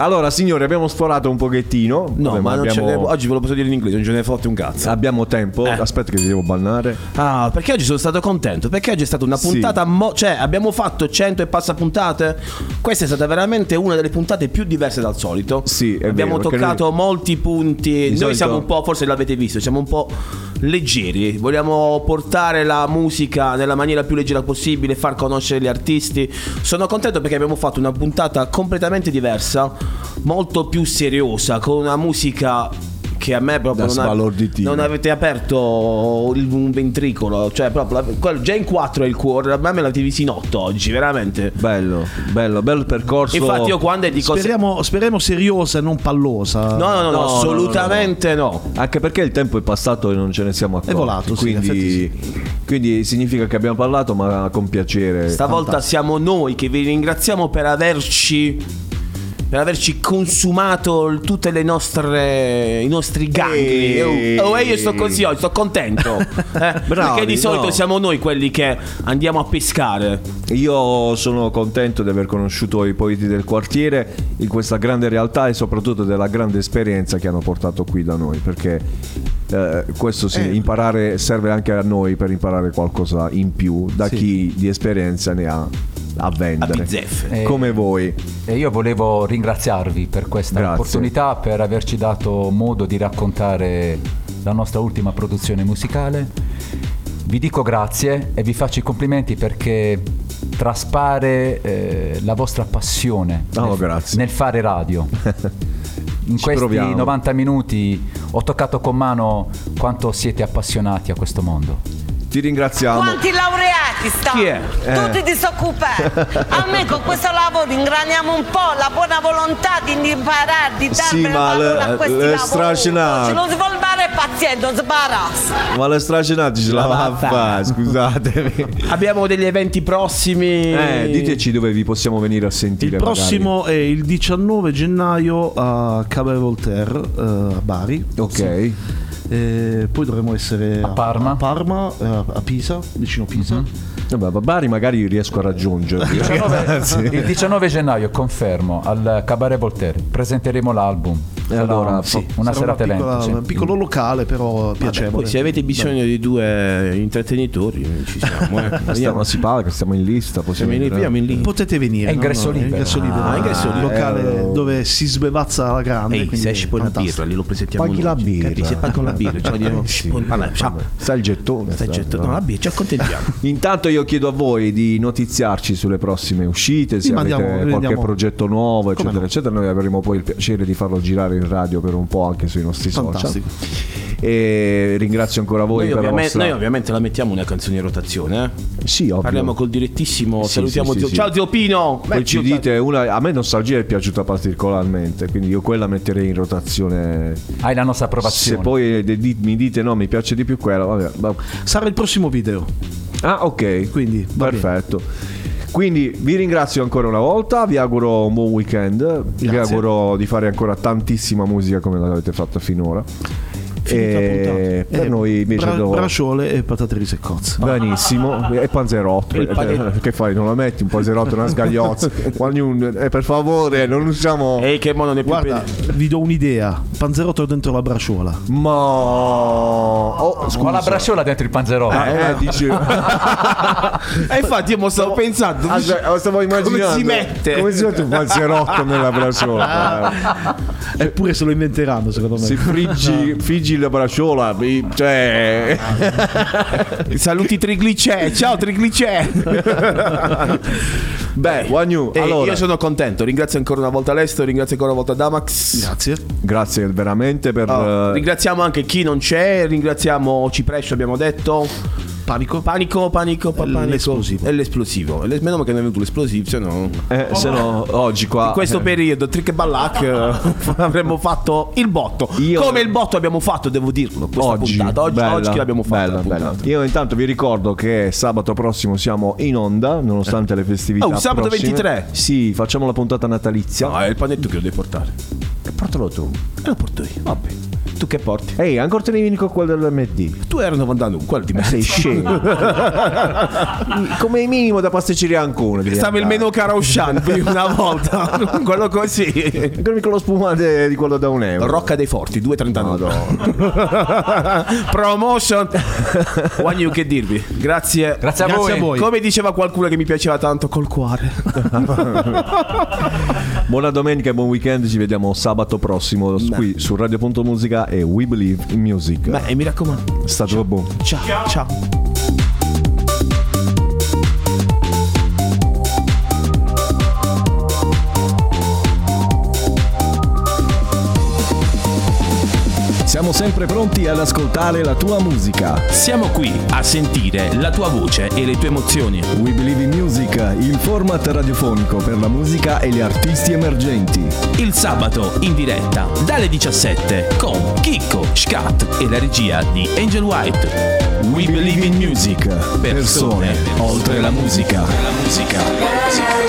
Allora, signori, abbiamo sforato un pochettino. No, Vabbè, ma non ce ne, abbiamo, oggi ve lo posso dire in inglese, non ce ne fotte un cazzo. abbiamo tempo. Eh. Aspetta, che ti devo bannare. Ah, perché oggi sono stato contento? Perché oggi è stata una Sì. puntata. mo- cioè, abbiamo fatto 100 e passa puntate. Questa è stata veramente una delle puntate più diverse dal solito. Sì, è abbiamo vero, toccato molti punti. Noi solito- siamo un po', forse l'avete visto, siamo un po' leggeri. Vogliamo portare la musica nella maniera più leggera possibile, far conoscere gli artisti. Sono contento perché abbiamo fatto una puntata completamente diversa, molto più seriosa, con una musica che a me proprio non, sbalorditino. non avete aperto il- un ventricolo, cioè proprio la- quello- già in 4 è il cuore, a me me l'avete visto in 8 oggi, veramente. Bello, bello, bello percorso. Infatti io quando dico Speriamo, speriamo seriosa e non pallosa. No, no, no, No, assolutamente no. Anche perché il tempo è passato e non ce ne siamo accorti. È volato, sì, in quindi, quindi significa che abbiamo parlato, ma con piacere. Stavolta siamo noi che vi ringraziamo per averci per averci consumato tutte le nostre i nostri gangli. Ehi. Oh, oh, io sto così oggi, sto contento. eh, perché di solito no. siamo noi quelli che andiamo a pescare. Io sono contento di aver conosciuto i poeti del quartiere in questa grande realtà e soprattutto della grande esperienza che hanno portato qui da noi, perché eh, questo sì, Eh. imparare serve anche a noi per imparare qualcosa in più da Sì. chi di esperienza ne ha a vendere. Eh, Come voi. E io volevo ringraziarvi per questa Grazie. opportunità, per averci dato modo di raccontare la nostra ultima produzione musicale. Vi dico grazie e vi faccio i complimenti perché traspare eh, la vostra passione Oh, nel, nel fare radio. In Ci questi proviamo. 90 minuti ho toccato con mano quanto siete appassionati a questo mondo. Ti ringraziamo. Quanti laureati stanno? Chi è? Eh. Tutti disoccupati. A me con questo lavoro ingraniamo un po' la buona volontà di imparare, di dare Sì, ma valore le- a questi le lavori. stracinate. Non si vuole fare paziente, non si barazza. Ma le stracenate ce la va a fare, scusatemi. Abbiamo degli eventi prossimi. Eh, diteci dove vi possiamo venire a sentire. Il prossimo è il 19 gennaio a Cabaret Voltaire eh, a Bari. Ok. E poi dovremo essere a Parma. a, Parma, eh, a Pisa, vicino Pisa. magari. Vabbè, a Bari magari riesco a raggiungervi. 19 Sì. Il 19 gennaio, confermo, al Cabaret Voltaire presenteremo l'album. E allora, sì, una Sarà serata una piccola- evento. sì. un piccolo locale, però piacevole. Poi se avete bisogno di due intrattenitori, ci siamo. Eh. Stiamo, si paga, stiamo in lista. Possiamo Siamo in- veniamo in lì. Potete venire. È ingresso no, no, libero. ingresso libero. Ah, ingresso libero. locale Eh, dove si sbevazza la grande. Ehi, quindi se esci poi una birra, lì lo presentiamo Paghi la birra. Capi? Se paghi la birra, cioè, diamo- Sì, vabbè. Sai il gettone. Stai sai, gettando no? la birra, ci accontentiamo. Intanto io chiedo a voi di notiziarci sulle prossime uscite, se Sì, avete qualche rendiamo- progetto nuovo, eccetera, no? eccetera. Noi avremo poi il piacere di farlo girare in radio per un po' anche sui nostri Fantastico. social. E ringrazio ancora voi Noi per la ovviamente, vostra... noi ovviamente la mettiamo una canzone in rotazione. eh. Sì, ovvio. Parliamo col direttissimo. Sì, salutiamo sì, zio. sì, Ciao zio Pino. Poi Beh, ci dite una, a me Nostalgia è piaciuta particolarmente, quindi io quella metterei in rotazione. Hai la nostra Se approvazione. poi de- di- mi dite no, mi piace di più quella, vabbè. va- Sarà il prossimo video. Ah, ok. Quindi va bene. Perfetto. Quindi vi ringrazio ancora una volta, vi auguro un buon weekend, vi Grazie. auguro di fare ancora tantissima musica come l'avete fatta finora. E puntata. per Eh, noi invece bra- Bracciole e patate rise e cozze. Benissimo, e panzerotto. Il panetto. Che fai? Non la metti un panzerotto e una sgagliozza? Eh, per favore, non usiamo. Ehi, che mono ne più Guarda, vi do un'idea. Panzerotto dentro la braciola. Ma. Oh, Con la braciola dentro il panzerotto. Eh, dici. E infatti io mo stavo pensando. Aspetta, stavo immaginando Come si mette? come si mette un panzerotto nella braciola Eppure se lo inventeranno, secondo me. si friggi, friggi la braciola mi- cioè Saluti triglicè. Ciao triglicè. beh Wagnu Ehi, allora Io sono contento. Ringrazio ancora una volta Lesto. Ringrazio ancora una volta Damax. Grazie. grazie veramente per Oh, eh, ringraziamo anche chi non c'è. Ringraziamo Ciprescio, abbiamo detto. Panico. Panico, panico, pa- panico. L'esplosivo. È l'esplosivo. E le- Meno male che non è venuto l'esplosivo, se no. eh, se no oggi qua In questo eh, periodo, Trick e Ballac eh, avremmo fatto il botto. Io- Come il botto abbiamo fatto, devo dirlo. Questa Oggi, puntata. Oggi, bella, oggi che l'abbiamo fatta. bella, bella. Io intanto vi ricordo che sabato prossimo siamo in onda, nonostante le festività. Oh, sabato prossime. 23? Sì, facciamo la puntata natalizia. No, è il panetto che lo devi portare. E portalo tu. E lo porto io. Vabbè. Tu che porti? Ehi, ancora te ne vieni con quello dell'MD. Tu eri 91, quello di me. Sei scemo. Come minimo da pasticceria Ancona. devi Stava il andare. menù Caroscian una volta. quello così. Come con lo spumante di quello da un euro. Rocca dei Forti, 2,39. Promotion. Wagnu, che dirvi? Grazie. Grazie a Grazie voi. a voi. Come diceva qualcuno che mi piaceva tanto, col cuore. Buona domenica e buon weekend. Ci vediamo sabato prossimo qui su Radio.musica e We Believe in Music. Beh, mi raccomando. È stato buono. Ciao. Ciao. Siamo sempre pronti ad ascoltare la tua musica. Siamo qui a sentire la tua voce e le tue emozioni. We Believe in Music, il format radiofonico per la musica e gli artisti emergenti. Il sabato in diretta dalle 17 con Chicco, Scat e la regia di Angel White. We Believe in Music. Persone oltre la musica. La musica. Last Christmas,